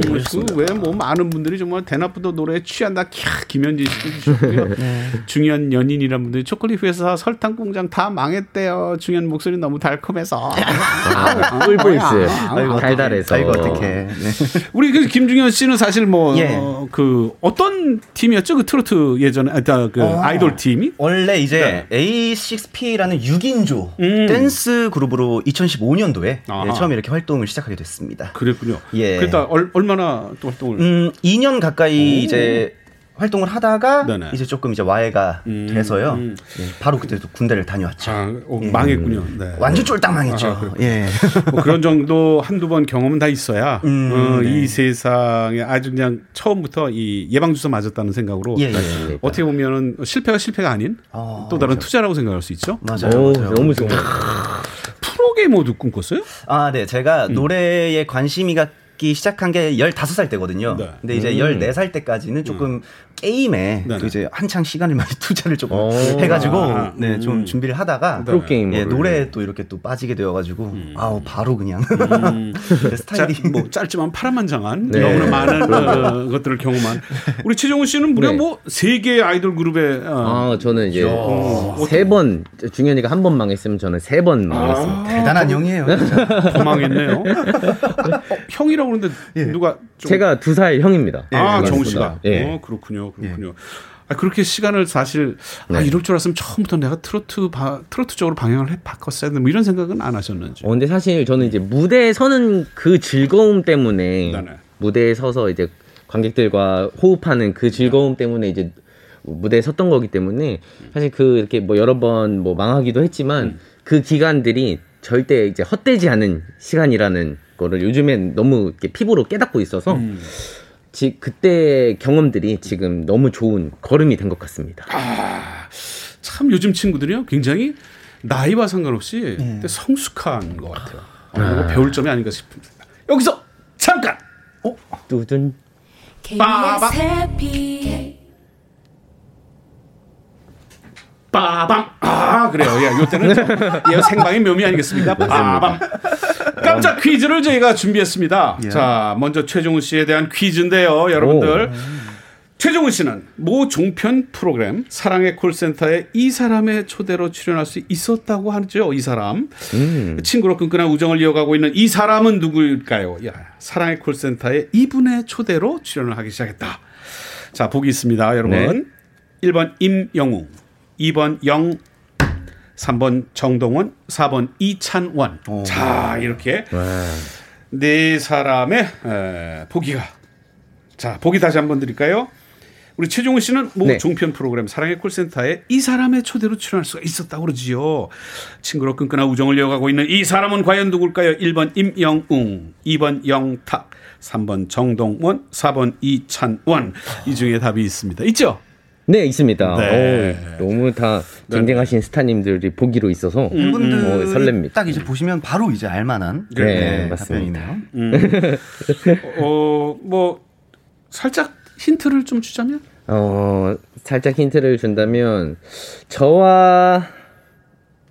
왜뭐 많은 분들이 정말 대낮부터 노래에 취한다. 캬, 김현진 씨도 주셨고요. 네. 중요한 연인이란 분들이 초콜릿 회사 설탕 공장 다 망했대요. 중요한 목소리 너무 달콤해서. 아, 꿀voice. 아, 달달해서. 아이고, 어떡해. 네. 우리 그 김중연 씨는 사실 뭐, 예. 어, 그, 어떤 팀이었죠? 그 트로트 예전에, 아, 그 어, 아이돌 팀이? 원래 이제 네. A6 PP라는 6인조 음. 댄스 그룹으로 2015년도에 네, 처음 이렇게 활동을 시작하게 됐습니다. 그랬군요. 예. 그러다 얼마나 또 활동을? 음, 2년 가까이 오. 이제 활동을 하다가 네네. 이제 조금 이제 와해가 음, 돼서요. 음. 예, 바로 그때도 군대를 다녀왔죠. 아, 어, 예. 망했군요. 네. 완전 쫄딱 망했죠. 아, 예. 뭐 그런 정도 한두 번 경험은 다 있어야 음, 어, 네. 이 세상에 아주 그냥 처음부터 이 예방 주사 맞았다는 생각으로 예, 예, 예. 어떻게 보면은 실패가 실패가 아닌 아, 또 다른 맞아. 투자라고 생각할 수 있죠. 맞아요. 오, 맞아요. 너무 좋은. 프로게이머도 꿈꿨어요? 아, 네. 제가 음. 노래에 관심이가 듣기 시작한 게 15살 때거든요. 네. 근데 이제 음. 14살 때까지는 조금 음. 게임에 또 이제 한창 시간을 많이 투자를 조금 오. 해가지고 아. 네, 좀 음. 준비를 하다가 프로 게임 예, 노래에 또 이렇게 또 빠지게 되어가지고 음. 아우 바로 그냥 음. 스타일이 자, 뭐 짧지만 파란만장한 네. 너무나 많은 어, 것들을 경험한 우리 최정우 씨는 무려 네. 뭐세 개의 아이돌 그룹에 어. 아 저는 이제 세 번 중현이가 한 번 망했으면 저는 세 번 망했습니다. 아, 대단한 형이에요. 더 망했네요. 어, 형이라고 형이라고 그러는데 예. 누가 좀... 제가 두 살 형입니다. 아 예, 정우 씨가. 예. 어 그렇군요, 그렇군요. 예. 아, 그렇게 시간을 사실 아, 네. 아, 이럴 줄 알았으면 처음부터 내가 트로트 바, 트로트 쪽으로 방향을 해 바꿨어야 되는 뭐 이런 생각은 안 하셨는지. 어, 근데 사실 저는 이제 무대에 서는 그 즐거움 때문에 네네. 무대에 서서 이제 관객들과 호흡하는 그 즐거움 때문에 이제 무대에 섰던 거기 때문에 사실 그 이렇게 뭐 여러 번 뭐 망하기도 했지만 음. 그 기간들이 절대 이제 헛되지 않은 시간이라는 거를 요즘엔 너무 이렇게 피부로 깨닫고 있어서 음. 지, 그때 경험들이 지금 너무 좋은 걸음이 된 것 같습니다. 아, 참 요즘 친구들이요 굉장히 나이와 상관없이 네. 성숙한 것 같아요. 아. 배울 점이 아닌가 싶습니다. 여기서 잠깐. 어? 두둔. 빠밤. 빠밤. 아 그래요. 예, 요때는 예, 생방의 묘미 아니겠습니까? 빠밤. 깜짝 퀴즈를 저희가 준비했습니다. 예. 자, 먼저 최종훈 씨에 대한 퀴즈인데요, 여러분들. 오. 최종훈 씨는 모 종편 프로그램 사랑의 콜센터에 이 사람의 초대로 출연할 수 있었다고 하죠. 이 사람 음. 친구로 끈끈한 우정을 이어가고 있는 이 사람은 누구일까요? 야, 사랑의 콜센터에 이분의 초대로 출연을 하기 시작했다. 자 보기 있습니다, 여러분. 네. 1번 임영웅, 2번 영 3번 정동원, 4번 이찬원. 오. 자, 이렇게 와. 네 사람의 에, 보기가. 자, 보기 다시 한번 드릴까요? 우리 최종훈 씨는 뭐 네. 종편 프로그램 사랑의 콜센터에 이 사람의 초대로 출연할 수가 있었다고 그러지요. 친구로 끈끈한 우정을 이어가고 있는 이 사람은 과연 누굴까요? 1번 임영웅, 2번 영탁, 3번 정동원, 4번 이찬원. 이 중에 답이 있습니다. 있죠? 네, 있습니다. 네. 오, 너무 다 쟁쟁하신 네. 스타님들이 보기로 있어서 음, 분들 어, 설렙니다. 딱 이제 보시면 바로 이제 알만한 네, 네 맞습니다. 음. 어, 뭐 살짝 힌트를 좀 주자면 어, 살짝 힌트를 준다면 저와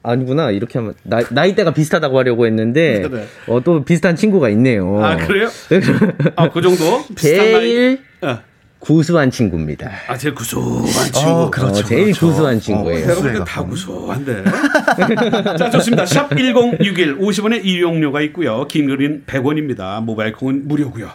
아니구나 이렇게 하면 나, 나이대가 비슷하다고 하려고 했는데 네. 어, 또 비슷한 친구가 있네요. 아 그래요? 아그 정도? 제일 어. 구수한 친구입니다. 아 제일 구수한 친구. 어, 그렇죠, 어, 제일 그렇죠. 구수한 친구예요. 어, 내가 볼다 구수한데. 자 좋습니다. 샵 1061 50원의 이용료가 있고요. 긴 글은 100원입니다. 모바일 콩은 무료고요.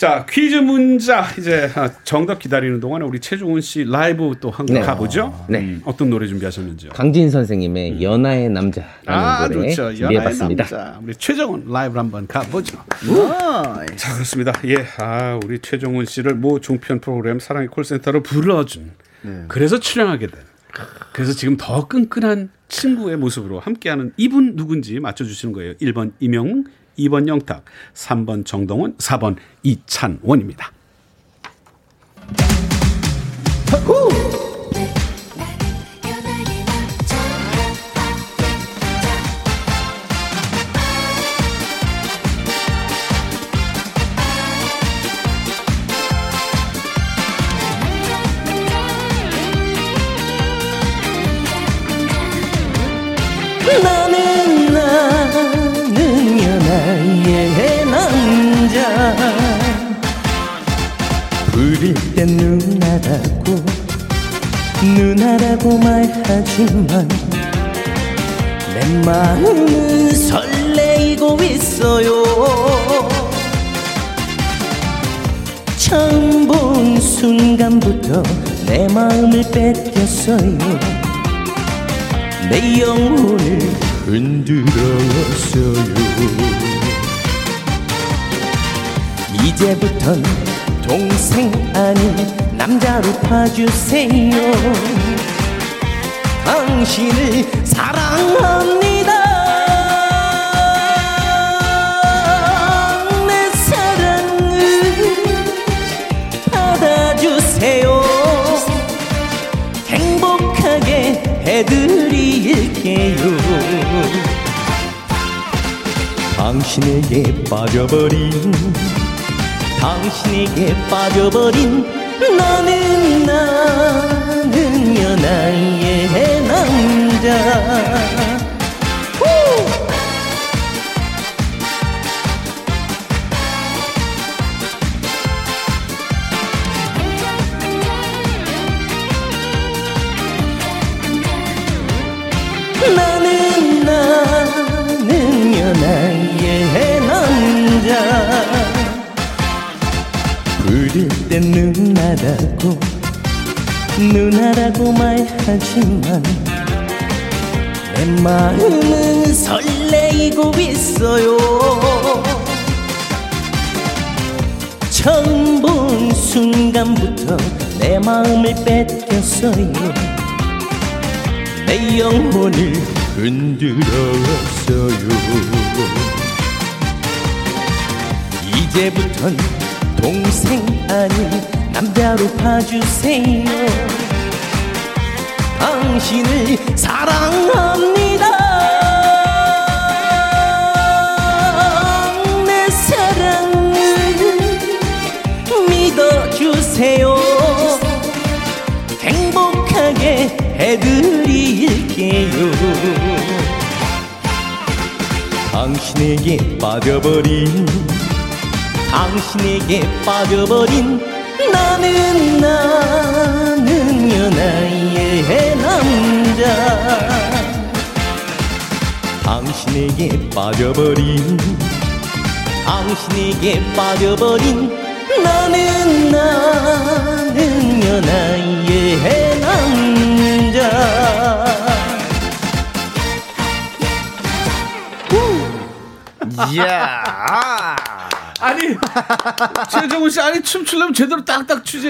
자, 퀴즈 문자 이제 아, 정답 기다리는 동안에 우리 최종훈 씨 라이브 또 한곡 네. 가보죠. 네. 음, 어떤 노래 준비하셨는지요? 강진 선생님의 음. 연하의 남자라는 아, 노래 좋죠. 준비해봤습니다. 남자. 우리 최종훈 라이브 한번 가보죠. 자, 그렇습니다. 예, 아 우리 최종훈 씨를 모 종편 프로그램 사랑의 콜센터로 불러준. 네. 그래서 출연하게 된. 그래서 지금 더 끈끈한 친구의 모습으로 함께하는 이분 누군지 맞춰주시는 거예요. 1번 이명, 2번 영탁, 3번 정동원, 4번 이찬원입니다. 부 땐 누나라고 누나라고 말하지만 내 마음은 설레이고 있어요. 처음 본 순간부터 내 마음을 뺏겼어요. 내 영혼을 흔들었어요. 이제부턴 동생 아닌 남자로 봐주세요. 당신을 사랑합니다. 내 사랑을 받아주세요. 행복하게 해드릴게요. 당신에게 빠져버린 당신에게 빠져버린 나는 나 당신에게 빠져버린 나는 나는 연하의 남자. 당신에게 빠져버린 당신에게 빠져버린 나는 나는 연하의 남자. 아니 최정훈 씨 아니 춤추려면 제대로 딱딱 추지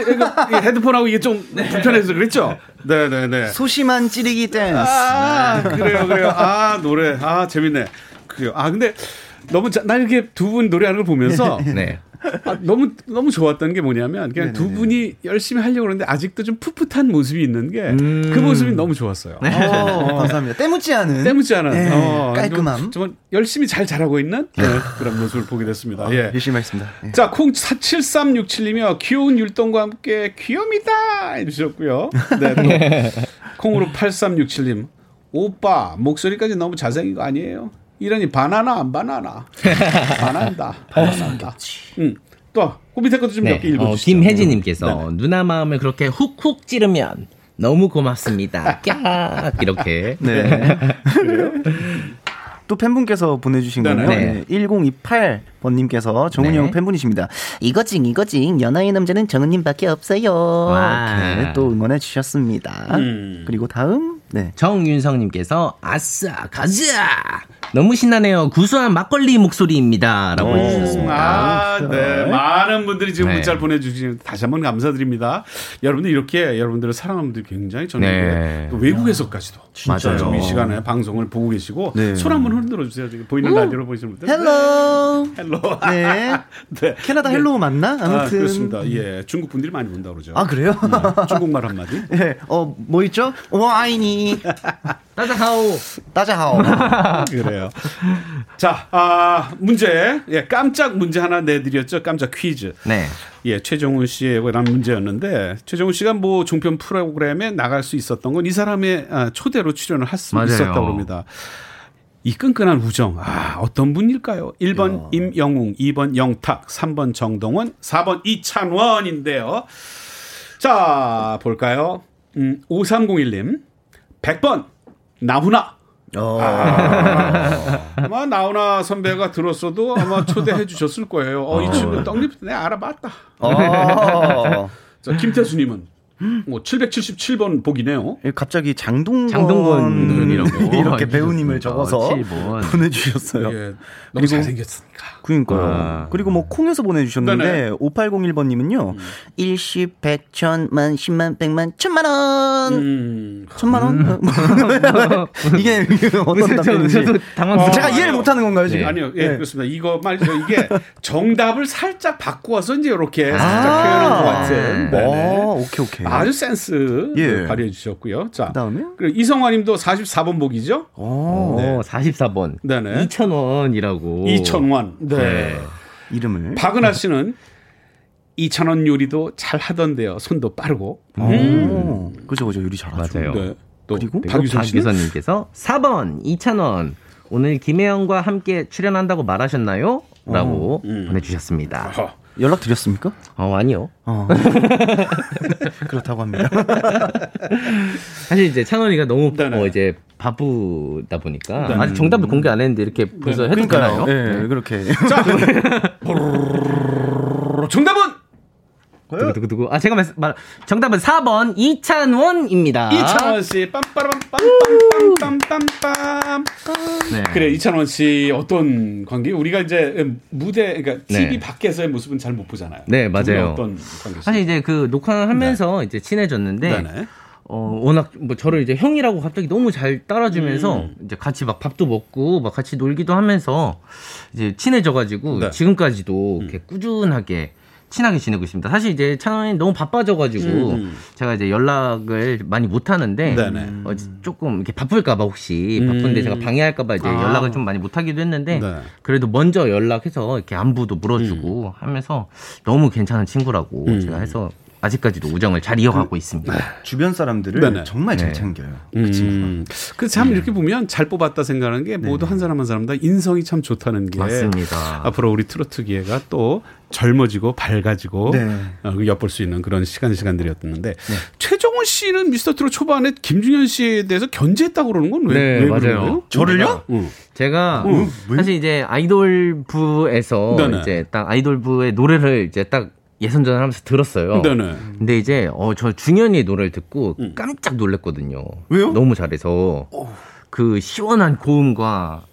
헤드폰하고 이게 좀 네. 불편해서 그랬죠. 네네네. 네, 네. 소심한 찌르기 댄스. 아 네. 그래요 그래요. 아 노래 아 재밌네. 그래요. 아 근데 너무 자, 나 이렇게 두 분 노래하는 걸 보면서 네. 아, 너무 너무 좋았던 게 뭐냐면 그냥 네네네. 두 분이 열심히 하려고 그러는데 아직도 좀 풋풋한 모습이 있는 게그 음. 모습이 너무 좋았어요. 네. 어, 감사합니다. 때묻지 않은 때묻지 않은 네, 어, 깔끔함. 좀 열심히 잘 자라고 있는 네, 그런 모습을 보게 됐습니다. 아, 예. 열심히 하겠습니다. 예. 자, 콩 7367님이요. 귀여운 율동과 함께 귀염이다 해주셨고요. 네, 또 콩으로 8367님. 오빠 목소리까지 너무 잘생긴 거 아니에요? 이러니 바나나 안 바나나 반한다 반한다. 응. 또 호비테 것도 좀 몇개 네. 읽어주시죠. 어, 김혜진님께서 네. 누나 마음을 그렇게 훅훅 찌르면 너무 고맙습니다. 깍 이렇게. 네. 또 팬분께서 보내주신 거는 네. 1028번님께서 정은이 네. 형 팬분이십니다. 이거징 이거징 연하의 남자는 정은님밖에 없어요. 이렇게 또 응원해 주셨습니다. 음. 그리고 다음 네. 정윤성님께서 아싸 가자 너무 신나네요. 구수한 막걸리 목소리입니다 라고 해주셨습니다. 아, 네. 많은 분들이 지금 네. 문자를 보내주시면 다시 한번 감사드립니다. 여러분들 이렇게 여러분들을 사랑하는 분들이 굉장히 저는 네. 또 외국에서까지도 맞아요. 이 시간에 방송을 보고 계시고 네. 손 한번 흔들어 주세요. 지금 보이는 라디오로 보시는 분들. Hello. Hello. 네. 네. 캐나다 hello 맞나? 아, 아무튼 아, 그렇습니다. 예, 중국 분들이 많이 본다 그러죠. 아 그래요? 네. 중국말 한마디. 예. 어, 뭐 있죠? 我爱你. 大家好. 大家好. 그래요. 자, 아, 문제. 예, 깜짝 문제 하나 내드렸죠. 깜짝 퀴즈. 네. 예, 최종훈 씨에 관한 문제였는데 최종훈 씨가 뭐 종편 프로그램에 나갈 수 있었던 건 이 사람의 아, 초대로 출연을 할 수 있었다고 합니다. 이 끈끈한 우정, 아, 어떤 분일까요? 1번 야. 임영웅, 2번 영탁, 3번 정동원, 4번 이찬원인데요. 자, 볼까요? 음, 5301님, 100번, 나훈아. 어. 아, 아마 나훈아 선배가 들었어도 아마 초대해 주셨을 거예요. 어, 이 어. 친구 떡잎 내가 알아봤다. 어. 자, 김태수님은 뭐 777번 복이네요. 예, 갑자기 장동건 장동건이라고 이렇게 배우님을 적어서 7번. 보내주셨어요. 예, 너무 잘생겼으니까. 그러니까요. 아. 그리고 뭐 콩에서 보내주셨는데 네네. 5801번님은요. 음. 일시 백천만 십만 백만 천만 원. 음. 천만 원? 음. 이게 어떤 답변인지. 당황. 제가 이해를 못하는 건가요 지금? 네. 아니요, 예 네. 그렇습니다. 이거 말이죠. 이게 정답을 살짝 바꾸어서 이제 이렇게 아. 살짝 표현한 것 같은. 네. 오, 오케이 오케이. 아주 센스 예. 발휘해 주셨고요. 자, 그다음에 그리고 이성환님도 44번 복이죠. 오, 네. 44번. 네네. 2,000원이라고. 2,000원. 네. 네. 이름을. 박은하 씨는 2,000원 요리도 잘 하던데요. 손도 빠르고. 음. 그죠, 그죠. 요리 잘하죠. 맞아요. 네. 또 그리고 박유선 님께서 4번 2,000원. 오늘 김혜영과 함께 출연한다고 말하셨나요? 라고 어, 음. 보내주셨습니다. 연락 드렸습니까? 어, 아니요. 어. 그렇다고 합니다. 사실 이제 찬원이가 너무 어, 이제 바쁘다 보니까 네네. 아직 정답을 공개 안 했는데 이렇게 벌써 해도 되나요? 네, 네, 그렇게. 자, 정답은 두구두구두구. 아, 제가 말, 정답은 4번 이찬원입니다. 이찬원 씨. 빰빠라빰빰빰빰빰빰. 네. 그래, 이찬원 씨 어떤 관계? 우리가 이제 무대 그러니까 TV 네. 밖에서의 모습은 잘 못 보잖아요. 네, 맞아요. 어떤 관계? 사실 이제 그 녹화하면서 네. 이제 친해졌는데 네네. 어, 워낙 뭐 저를 이제 형이라고 갑자기 너무 잘 따라주면서 음. 이제 같이 막 밥도 먹고 막 같이 놀기도 하면서 이제 친해져가지고 네. 지금까지도 음. 이렇게 꾸준하게 친하게 지내고 있습니다. 사실 이제 찬원이 너무 바빠져가지고 음, 음. 제가 이제 연락을 많이 못 하는데 어, 조금 이렇게 바쁠까봐 혹시 바쁜데 음. 제가 방해할까봐 이제 아. 연락을 좀 많이 못 하기도 했는데 네. 그래도 먼저 연락해서 이렇게 안부도 물어주고 음. 하면서 너무 괜찮은 친구라고 음. 제가 해서 아직까지도 우정을 잘 이어가고 그, 있습니다. 네. 주변 사람들을 네네. 정말 잘 네. 챙겨요. 그 친구가. 그참 네. 이렇게 보면 잘 뽑았다 생각하는 게 모두 한 사람 한 사람 다 인성이 참 좋다는 게 맞습니다. 앞으로 우리 트로트계가 또 젊어지고 밝아지고 네. 어, 그 엿볼 수 있는 그런 시간 시간들이었는데 네. 최종훈 씨는 미스터 트롯 초반에 김중현 씨에 대해서 견제했다고 그러는 건 왜? 네, 왜 맞아요. 저를요? 응. 제가 응. 사실 이제 아이돌부에서 이제 딱 아이돌부의 노래를 이제 딱 예선전을 하면서 들었어요. 네네. 근데 이제 어 저 중현이 노래를 듣고 음. 깜짝 놀랐거든요. 왜요? 너무 잘해서 오. 그 시원한 고음과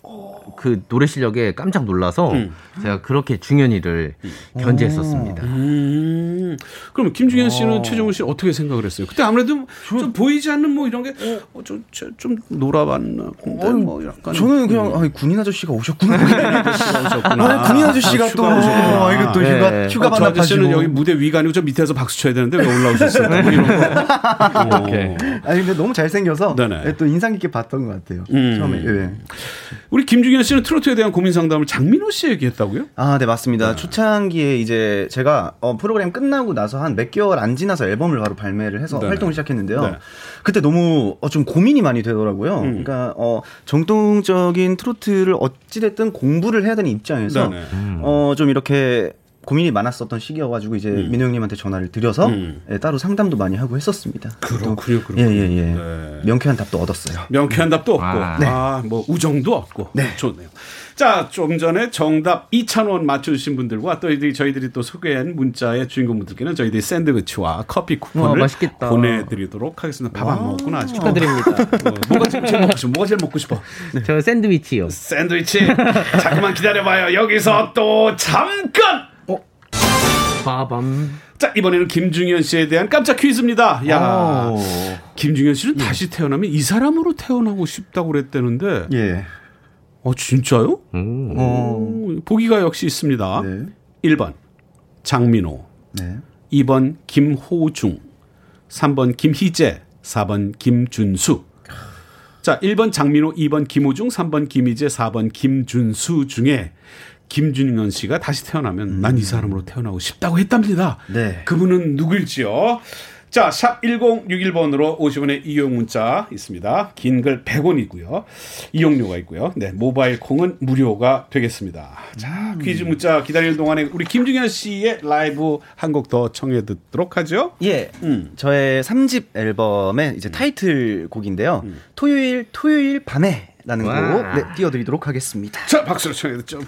그 노래 실력에 깜짝 놀라서 음. 제가 그렇게 중현이를 음. 견제했었습니다. 음. 그럼 김중현 씨는 어. 최정훈 씨 어떻게 생각을 했어요? 그때 아무래도 저, 좀 보이지 않는 뭐 이런 게좀 어, 좀, 좀 놀아봤나 근데 어, 뭐 약간 저는 그냥 음. 아, 군인 아저씨가 오셨구나. 아, 군인 아저씨가 아, 또 아, 이거 또 휴가 네. 휴가 받나 아저씨는 여기 무대 위가 아니고 저 밑에서 박수 쳐야 되는데 왜 올라오셨어요? 뭐 이런 거. 오케이. 아니 근데 너무 잘생겨서 네네. 또 인상 깊게 봤던 것 같아요. 음. 처음에. 네. 우리 김중현 씨는 트로트에 대한 고민 상담을 장민호 씨에게 했다고요? 아, 네 맞습니다. 네. 초창기에 이제 제가 어, 프로그램 끝나고 나서 한 몇 개월 안 지나서 앨범을 바로 발매를 해서 네네. 활동을 시작했는데요. 네. 그때 너무 어, 좀 고민이 많이 되더라고요. 음. 그러니까 어, 정통적인 트로트를 어찌됐든 공부를 해야 되는 입장에서 음. 어, 좀 이렇게 고민이 많았었던 시기여가지고 이제 음. 민호 형님한테 전화를 드려서 음. 예, 따로 상담도 많이 하고 했었습니다. 그렇군요. 예예예. 예, 예. 네. 명쾌한 답도 얻었어요. 명쾌한 답도 얻고, 아, 네. 아, 뭐 우정도 얻고, 네. 좋네요. 자, 좀 전에 정답 2,000원 맞춰주신 분들과 또 저희들이, 저희들이 또 소개한 문자의 주인공분들께는 저희들이 샌드위치와 커피 쿠폰을 와, 보내드리도록 하겠습니다. 밥 안 먹었구나. 아직. 축하드립니다. 어, 뭐가 제일 먹고 싶어? 뭐가 제일 먹고 싶어? 네. 저 샌드위치요. 샌드위치. 잠깐만 기다려봐요. 여기서 또 잠깐! 빠밤. 자, 이번에는 김중현 씨에 대한 깜짝 퀴즈입니다. 야. 오. 김중현 씨는 예. 다시 태어나면 이 사람으로 태어나고 싶다고 그랬다는데. 예. 어, 진짜요? 음. 어, 보기가 역시 있습니다. 네. 1번 장민호. 네. 2번 김호중. 3번 김희재. 4번 김준수. 자, 1번 장민호, 2번 김호중, 3번 김희재, 4번 김준수 중에 김준현 씨가 다시 태어나면 음. 난이 사람으로 태어나고 싶다고 했답니다. 네. 그분은 누구일지요? 자, 샵 1061번으로 50원의 이용 문자 있습니다. 긴 글 100원이고요. 이용료가 있고요. 네, 모바일 콩은 무료가 되겠습니다. 자, 음. 퀴즈 문자 기다리는 동안에 우리 김중현 씨의 라이브 한 곡 더 청해 듣도록 하죠. 예. 음. 저의 3집 앨범의 이제 타이틀 곡인데요. 음. 토요일 토요일 밤에 라는 곡 네, 띄워드리도록 하겠습니다. 자, 박수로 청해 듣죠.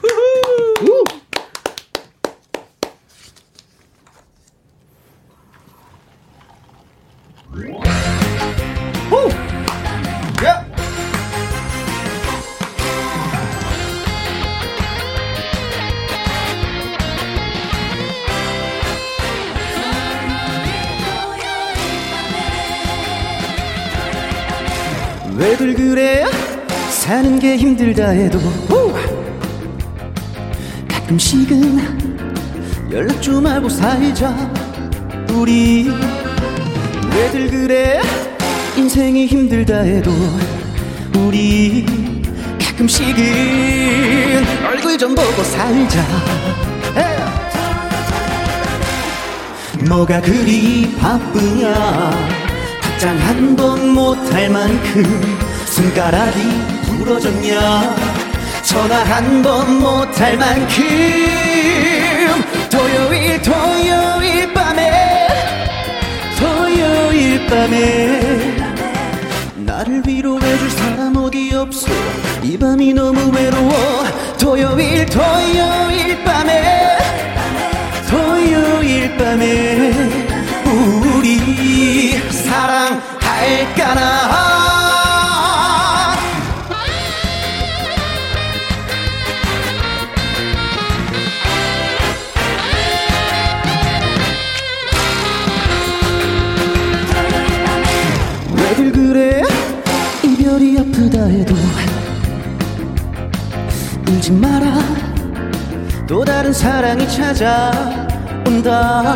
왜들 그래 사는 게 힘들다 해도 오! 가끔씩은 연락 좀 하고 살자 우리 왜들 그래? 인생이 힘들다 해도 우리 가끔씩은 얼굴 좀 보고 살자. 뭐가 그리 바쁘냐? 답장 한 번 못할 만큼 손가락이 부러졌냐? 전화 한 번 못할 만큼 토요일 토요일 밤에 토요일 밤에 나를 위로해줄 사람 어디 없어. 이 밤이 너무 외로워. 토요일 토요일 밤에 토요일 밤에 우리 사랑할까나 다른 사랑이 찾아온다.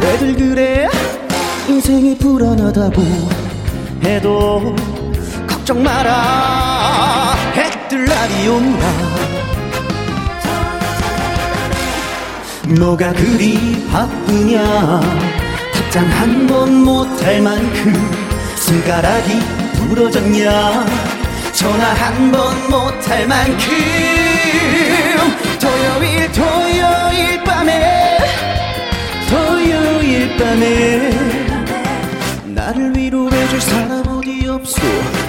왜들 그래? 인생이 불안하다고 해도 걱정 마라. 해뜰 날이 온다. 뭐가 그리 바쁘냐? 답장 한 번 못할 만큼 손가락이 부러졌냐? 전화 한 번 못할 만큼 토요일 토요일 밤에 토요일 밤에 나를 위로해줄 사람 어디 없어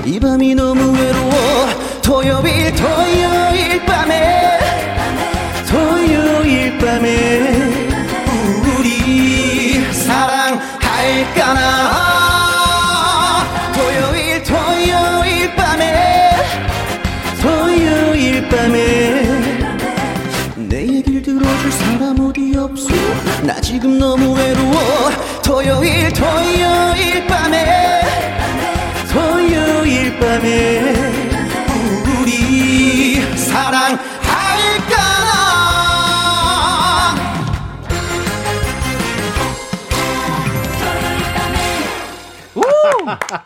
이 밤이 너무 외로워. 토요일 토요일 밤에 토요일 밤에 우리 사랑할까나 지금 너무 외로워. 토요일 토요일 밤에. 토요일 밤에. 우리 사랑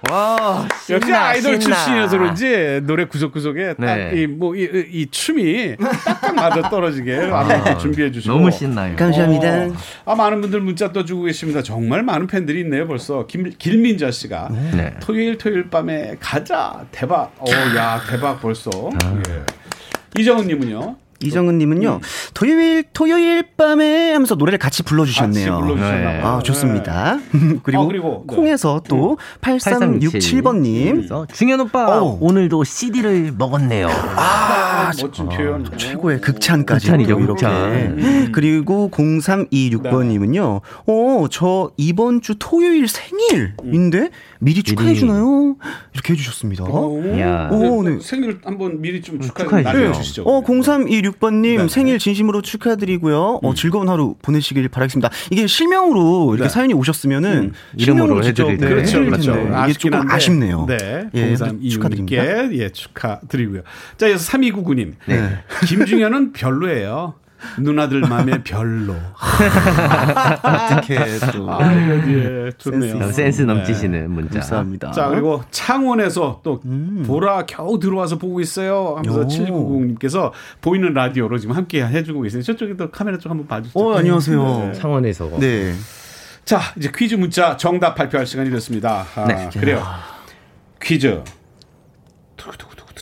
와, 신나, 역시 아이돌 신나. 출신이어서 그런지 노래 구석구석에 네. 딱이 뭐 이 이 춤이 딱딱 맞아 떨어지게 아, 준비해 주시고 너무 신나요. 감사합니다. 어, 아 많은 분들 문자 떠주고 계십니다. 정말 많은 팬들이 있네요. 벌써 김 길민자 씨가 네. 토요일 토요일 밤에 가자 대박. 어야 대박 벌써. 아. 예. 이정은 님은요? 이정은님은요 음. 토요일 토요일 밤에 하면서 노래를 같이 불러주셨네요. 같이 네. 아 좋습니다. 그리고, 아, 그리고 네. 콩에서 또 음. 8367번님 중현 오빠 오. 오늘도 CD를 먹었네요. 아, 아 멋진 표현. 아, 최고의 극찬까지 극찬이죠, 이렇게. 극찬. 그리고 0326번님은요. 어, 저 이번 주 토요일 생일인데 음. 미리 축하해 주나요? 이렇게 해주셨습니다. 오, 오 네. 생일 한번 미리 좀 축하해 주시죠. 어, 0326 번님 네. 생일 진심으로 축하드리고요. 어, 음. 즐거운 하루 보내시길 바라겠습니다. 이게 실명으로 이렇게 네. 사연이 오셨으면은 음. 이름으로 해드릴 네. 그렇죠, 그렇죠. 이게 조금 한데. 아쉽네요. 네, 예, 축하드립니다. 예, 축하드리고요. 자, 여기서 3299님. 네. 김중현은 별로예요. 누나들 맘에 별로. 어떻게 또. 아, 예, 좋네요. 센스 넘치시는 네. 문자. 감사합니다. 자, 그리고 창원에서 또 음. 보라 겨우 들어와서 보고 있어요. 하면서 7990님께서 보이는 라디오로 지금 함께 해주고 계세요. 저쪽에 또 카메라 쪽 한번 봐주세요. 어, 안녕하세요. 네. 창원에서. 네. 자, 이제 퀴즈 문자 정답 발표할 시간이 됐습니다. 아, 네. 그래요. 퀴즈.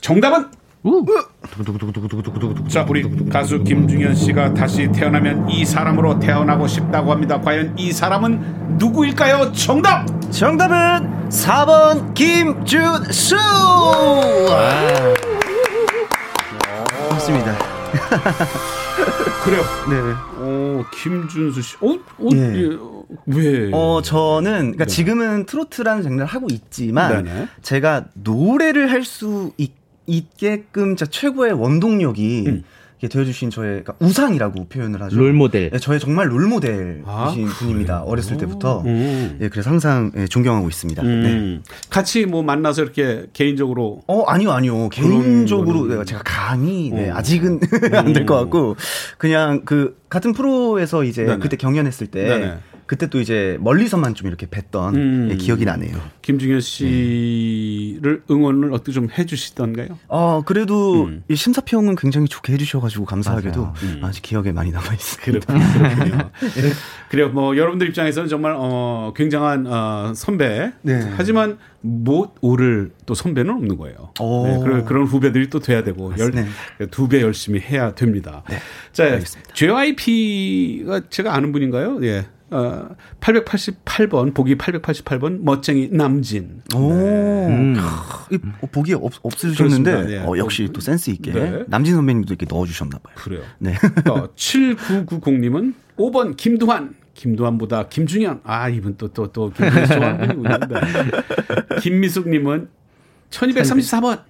정답은 자, 우리 가수 김중현 씨가 다시 태어나면 이 사람으로 태어나고 싶다고 합니다. 과연 이 사람은 누구일까요? 정답! 정답은 4번 김준수! 맞습니다. 그래요. 네. 오, 김준수 씨. 어? 어 예. 예. 왜? 어, 저는, 그러니까 네. 지금은 트로트라는 장르를 하고 있지만, 네네. 제가 노래를 할 수 있 있게끔 진짜 최고의 원동력이 음. 되어주신 저의 그러니까 우상이라고 표현을 하죠. 롤모델. 네, 저의 정말 롤모델이신 아, 분입니다. 어렸을 때부터. 음. 예, 그래서 항상 예, 존경하고 있습니다. 음. 네. 같이 뭐 만나서 이렇게 개인적으로. 어, 아니요, 아니요. 개인적으로 내가 제가 감히, 네, 어. 아직은 안 될 것 같고, 그냥 그, 같은 프로에서 이제 네네. 그때 경연했을 때, 네네. 그때 또 이제 멀리서만 좀 이렇게 뵀던 음. 예, 기억이 나네요. 김중현 씨를 네. 응원을 어떻게 좀 해주시던가요? 어 그래도 음. 이 심사평은 굉장히 좋게 해주셔가지고 감사하게도 음. 아직 기억에 많이 남아 있습니다. 그렇군요. 네. 그래요. 뭐 여러분들 입장에서는 정말 어 굉장한 어 선배. 네. 하지만 못 오를 또 선배는 없는 거예요. 네, 그런, 그런 후배들이 또 돼야 되고 두배 열심히 해야 됩니다. 네. 자, 알겠습니다. JYP가 제가 아는 분인가요? 예. 어, 888번, 보기 888번, 멋쟁이 남진. 오. 네. 음. 어, 보기 없, 없으셨는데, 네. 어, 역시 또 센스 있게. 네. 남진 선배님도 이렇게 넣어주셨나봐요. 그래요. 네. 어, 7990님은 5번 김두한. 김두한보다 김중현. 아, 이분 또, 또, 또, 김중현 좋아하는 분이군요. 네. 김미숙님은 1234번.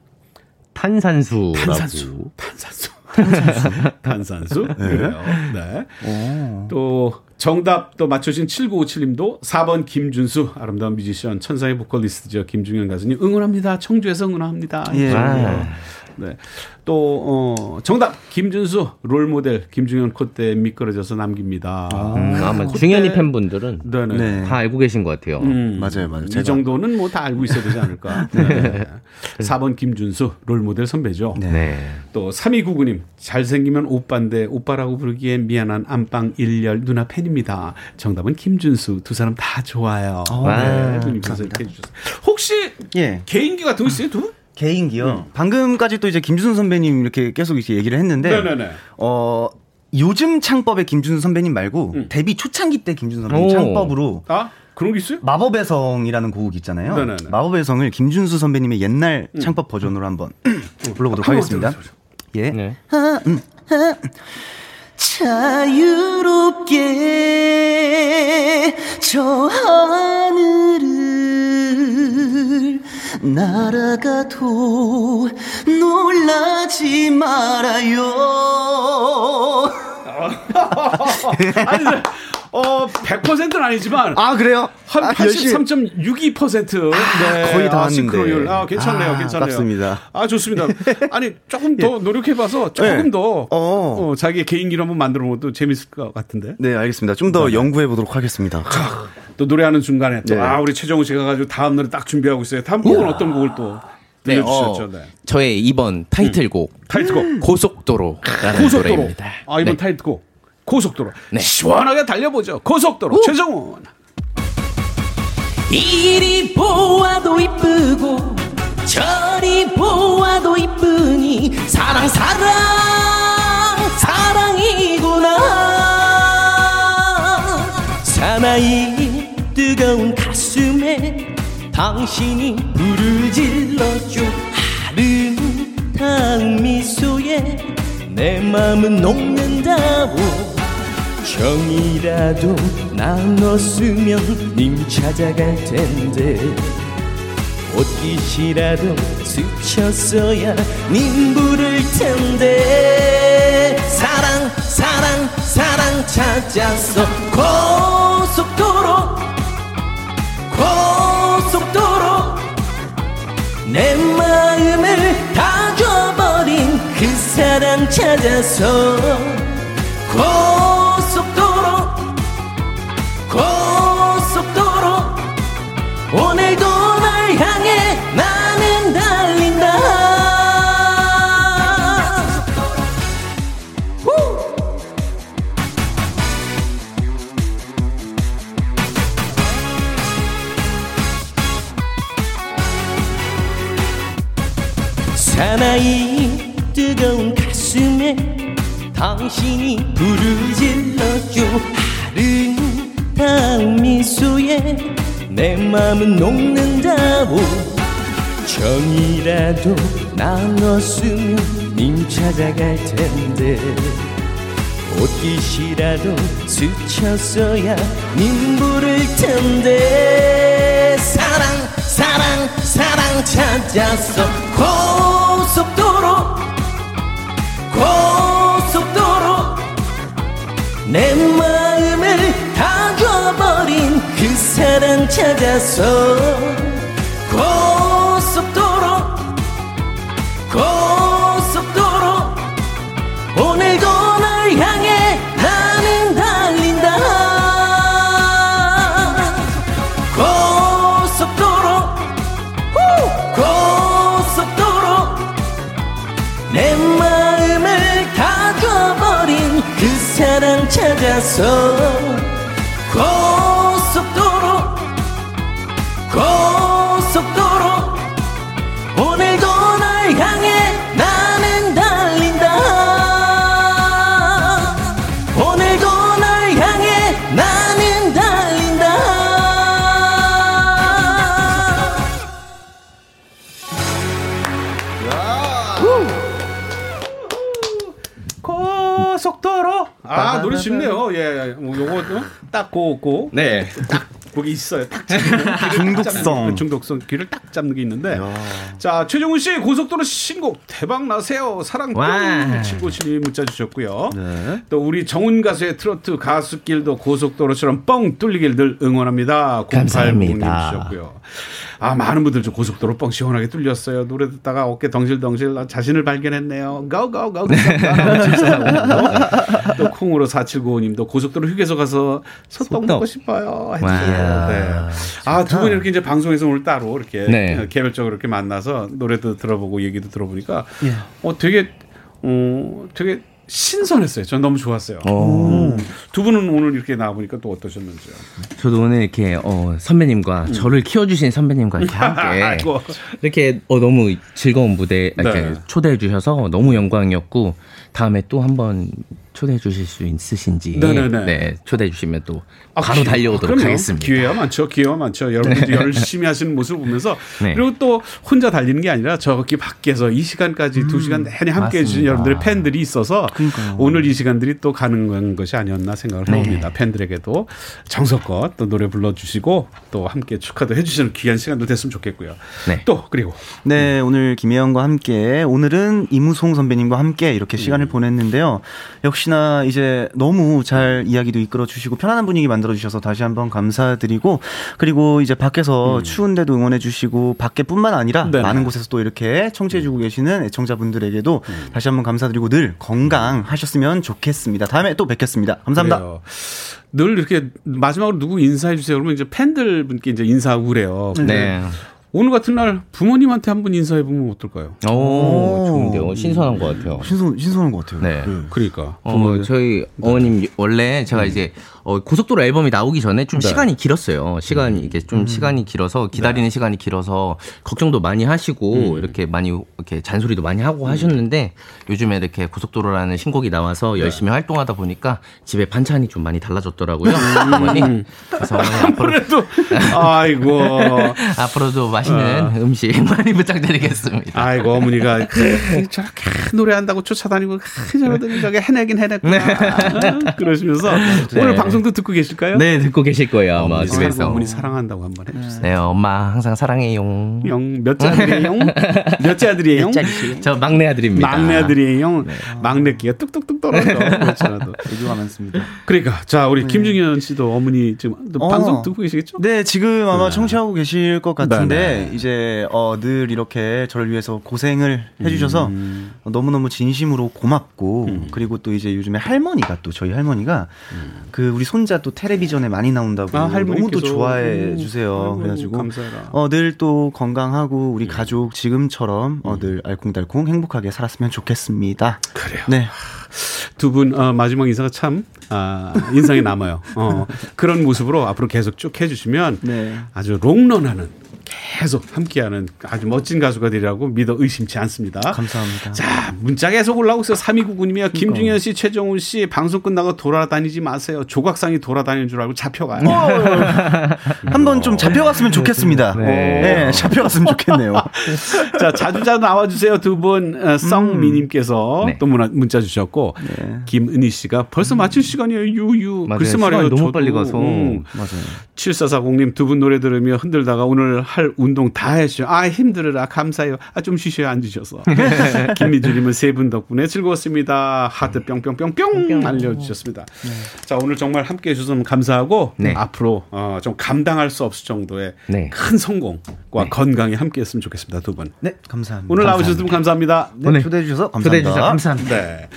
탄산수. 탄산수. 탄산수. 탄산수. 탄산수. 네. 그래요. 네. 또, 정답 또 맞추신 7957님도 4번 김준수 아름다운 뮤지션 천사의 보컬리스트죠 김중현 가수님 응원합니다 청주에서 응원합니다. 예. 아. 네. 또, 어, 정답! 김준수, 롤 모델, 김중현 콧대 미끄러져서 남깁니다. 아, 음, 아마 중현이 팬분들은 네네. 네. 다 알고 계신 것 같아요. 음, 맞아요, 맞아요. 이 정도는 뭐 다 알고 있어야 되지 않을까. 네. 네. 4번 김준수, 롤 모델 선배죠. 네. 네. 또, 3299님, 잘생기면 오빠인데, 오빠라고 부르기엔 미안한 안방 1열 누나 팬입니다. 정답은 김준수, 두 사람 다 좋아요. 오, 네. 분님께서 이렇게 해주셨어요. 혹시, 예. 개인기 같은 거 있어요, 두 분? 개인기요. 음. 방금까지 또 이제 김준선 선배님 이렇게 계속 이제 얘기를 했는데 네네네. 어 요즘 창법의 김준선 선배님 말고 음. 데뷔 초창기 때 김준선 선배님 창법으로 아 그런 게 있어요? 마법의 성이라는 곡 있잖아요. 네네네. 마법의 성을 김준수 선배님의 옛날 음. 창법 버전으로 한번 불러보도록 하겠습니다. 예. 네. 아, 음, 아. 자유롭게 저 하늘을 날아가도 놀라지 말아요. 아니, 어, 100%는 아니지만. 아, 그래요? 한 83.62%. 아, 네. 거의 다 왔는데. 아, 괜찮네요. 아, 괜찮네요. 맞습니다. 아, 좋습니다. 아니, 조금 더 노력해봐서 조금 네. 더, 어. 어, 자기의 개인기를 한번 만들어 보면 또 재밌을 것 같은데. 네, 알겠습니다. 좀더 연구해 보도록 하겠습니다. 자, 또 노래하는 중간에 또, 네. 아, 우리 최정우 씨가 가지고 다음 노래 딱 준비하고 있어요. 다음 곡은 어떤 곡을 또. 네, 어, 네. 저의 이번 타이틀곡 음. 타이틀곡 고속도로라는 고속도로. 노래입니다. 아 이번 네. 타이틀곡 고속도로 네. 시원하게 달려보죠. 고속도로 오. 최정훈. 이리 보아도 이쁘고 저리 보아도 이쁘니 사랑 사랑 사랑이구나 사나이 뜨거운 가슴에 당신이 불을 질러줘 아름다운 미소에 내 마음은 녹는다고 정이라도 나눴으면 님 찾아갈 텐데 옷깃이라도 스쳤어야 님 부를 텐데 사랑 사랑 사랑 찾았어. 고속도로 고속도로. 내 마음을 다 줘버린 그 사랑 찾아서 고 사나이 뜨거운 가슴에 당신이 질러줘. 아름다운 미소에 내 맘은 녹는다고. 정이라도 나눴으면 님 찾아갈 텐데. 옷깃이라도 스쳤어야 님 부를 텐데. 사랑 사랑 사랑 찾았어 고속도로 고속도로 내 마음을 다 줘버린 그 사랑 찾아서 고 찾 딱 고고. 네. 딱 거기 있어요. 딱 중독성. 중독성 귀를 딱 잡는 게 있는데. 야. 자, 최종훈 씨 고속도로 신곡 대박 나세요. 사랑 뿅 친구친이 문자 주셨고요. 네. 또 우리 정훈 가수의 트로트 가수길도 고속도로처럼 뻥 뚫리길 늘 응원합니다. 감사합니다. 주셨고요. 아, 많은 분들 좀 고속도로 뻥 시원하게 뚫렸어요. 노래 듣다가 어깨 덩실덩실 자신을 발견했네요. 가오가오가오. 또 콩으로 4795님도 고속도로 휴게소 가서 소떡 먹고 싶어요. 해주세요. 네. 아, 두 분 이렇게 이제 방송에서 오늘 따로 이렇게 네. 개별적으로 이렇게 만나서 노래도 들어보고 얘기도 들어보니까 예. 어, 되게, 어, 되게 신선했어요. 전 너무 좋았어요. 음. 두 분은 오늘 이렇게 나와보니까 또 어떠셨는지요? 저도 오늘 이렇게 어, 선배님과 음. 저를 키워주신 선배님과 이렇게 함께 이렇게 어, 너무 즐거운 무대 이렇게 네. 초대해 주셔서 너무 영광이었고 다음에 또 한번 초대해 주실 수 있으신지 네네네. 네, 초대해 주시면 또 아, 바로 기, 달려오도록 아, 하겠습니다. 기회가 많죠. 기회가 많죠. 여러분들이 네. 열심히 하시는 모습을 보면서 네. 그리고 또 혼자 달리는 게 아니라 저기 밖에서 이 시간까지 음, 두 시간 내내 함께 해주신 여러분들의 팬들이 있어서 그러니까요. 오늘 이 시간들이 또 가는 것이 아니었나 생각을 네. 해봅니다. 팬들에게도 정석껏 또 노래 불러주시고 또 함께 축하도 해주시는 귀한 시간도 됐으면 좋겠고요. 네. 또 그리고 네 오늘 김혜영과 함께 오늘은 이무송 선배님과 함께 이렇게 시간을 음. 보냈는데요. 역시 역시나 이제 너무 잘 이야기도 이끌어 주시고 편안한 분위기 만들어 주셔서 다시 한번 감사드리고 그리고 이제 밖에서 음. 추운데도 응원해 주시고 밖에뿐만 아니라 네네. 많은 곳에서 또 이렇게 청취해 주고 계시는 애청자분들에게도 음. 다시 한번 감사드리고 늘 건강하셨으면 좋겠습니다. 다음에 또 뵙겠습니다. 감사합니다. 그래요. 늘 이렇게 마지막으로 누구 인사해 주세요. 그러면 이제 팬들 분께 이제 인사하고 그래요. 네. 오늘 같은 날 부모님한테 한번 인사해 보면 어떨까요? 오, 좋은데요. 신선한 것 같아요. 신선 신선한 것 같아요. 네, 네. 그러니까. 어, 저희 어머님 원래 제가 음. 이제 어, 고속도로 앨범이 나오기 전에 좀 네. 시간이 길었어요. 시간이 이게 좀 음. 시간이 길어서 기다리는 네. 시간이 길어서 걱정도 많이 하시고 음. 이렇게 많이 이렇게 잔소리도 많이 하고 음. 하셨는데 요즘에 이렇게 고속도로라는 신곡이 나와서 네. 열심히 활동하다 보니까 집에 반찬이 좀 많이 달라졌더라고요. 음. 어머니. 그래서 어머니 앞으로도 아이고 앞으로도 맛 있는 어. 음식 많이 부탁드리겠습니다. 아이고 어머니가 저렇게 노래한다고 쫓아다니고 저렇게 해내긴 해냈구나 네. 그러시면서 오늘 방송 방송도 듣고 계실까요? 네, 듣고 계실 거예요. 어머니 집에서. 어머니 사랑한다고 한번 해주세요. 네, 엄마 항상 사랑해요. 영, 몇째 아들이에요? 몇째 아들이에요? 저 막내 아들입니다. 막내 아들이에요. 네. 막내 끼가 뚝뚝뚝 떨어져. 그렇잖아도. 애교가 많습니다. 그러니까, 자, 우리 네. 김중현 씨도 어머니 지금 어. 방송 듣고 계시겠죠? 네, 지금 아마 네. 청취하고 계실 것 같은데, 네, 네. 이제, 어, 늘 이렇게 저를 위해서 고생을 해주셔서 음. 너무 너무 진심으로 고맙고, 음. 그리고 또 이제 요즘에 할머니가 또 저희 할머니가 음. 그 우리 손자 또 텔레비전에 많이 나온다고 아, 너무 또 좋아해 음. 주세요. 그래가지고 어, 늘 또 건강하고 우리 음. 가족 지금처럼 어, 음. 늘 알콩달콩 행복하게 살았으면 좋겠습니다. 그래요. 네. 두분 어, 마지막 인사가 참 아, 인상이 남아요. 어, 그런 모습으로 앞으로 계속 쭉 해주시면 네. 아주 롱런하는 계속 함께하는 아주 멋진 가수가 되리라고 믿어 의심치 않습니다. 감사합니다. 자, 문자 계속 올라오고 있어요. 3299님이요. 김중현 씨, 최정훈 씨, 방송 끝나고 돌아다니지 마세요. 조각상이 돌아다니는 줄 알고 잡혀가요. 한번 좀 잡혀갔으면 좋겠습니다. 네. 네, 잡혀갔으면 좋겠네요. 자, 자주 자주 나와주세요. 두 분, 어, 썽미님께서 음. 네. 또 문자 주셨고, 네. 김은희 씨가 벌써 마칠 시간이에요. 유유. 글쎄 말이에요. 너무 빨리 가서. 음. 맞아요. 7440님 두 분 노래 들으며 흔들다가 오늘 할 운동 다 했죠. 아, 힘들어라. 감사해요. 아, 좀 쉬셔야 앉으셔서. 김미주님은 세 분 덕분에 즐거웠습니다. 하트 뿅뿅뿅뿅 알려주셨습니다. 네. 자, 오늘 정말 함께 해주셔서 감사하고 네. 앞으로 어, 좀 감당할 수 없을 정도의 네. 큰 성공과 네. 건강이 함께 했으면 좋겠습니다. 두 분. 네, 감사합니다. 오늘 나오셔서 감사합니다. 네, 초대해 주셔서 감사합니다. 초대해 주셔서 감사합니다. 네.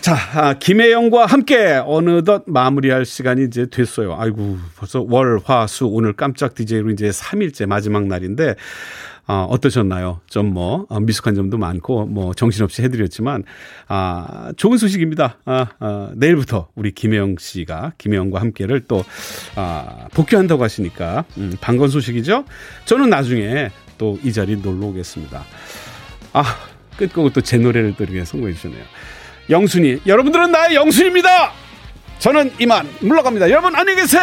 자, 아, 김혜영과 함께 어느덧 마무리할 시간이 이제 됐어요. 아이고, 벌써 월, 화, 수, 오늘 깜짝 DJ로 이제 3일째 마지막 날인데, 어, 어떠셨나요? 좀 뭐, 어, 미숙한 점도 많고, 뭐, 정신없이 해드렸지만, 아, 좋은 소식입니다. 아, 아, 내일부터 우리 김혜영 씨가 김혜영과 함께를 또, 아, 복귀한다고 하시니까, 음, 반가운 소식이죠? 저는 나중에 또 이 자리 놀러 오겠습니다. 아, 끝곡은 또제 노래를 또 이렇게 선곡해 주셨네요. 영순이. 여러분들은 나의 영순입니다. 저는 이만 물러갑니다. 여러분 안녕히 계세요.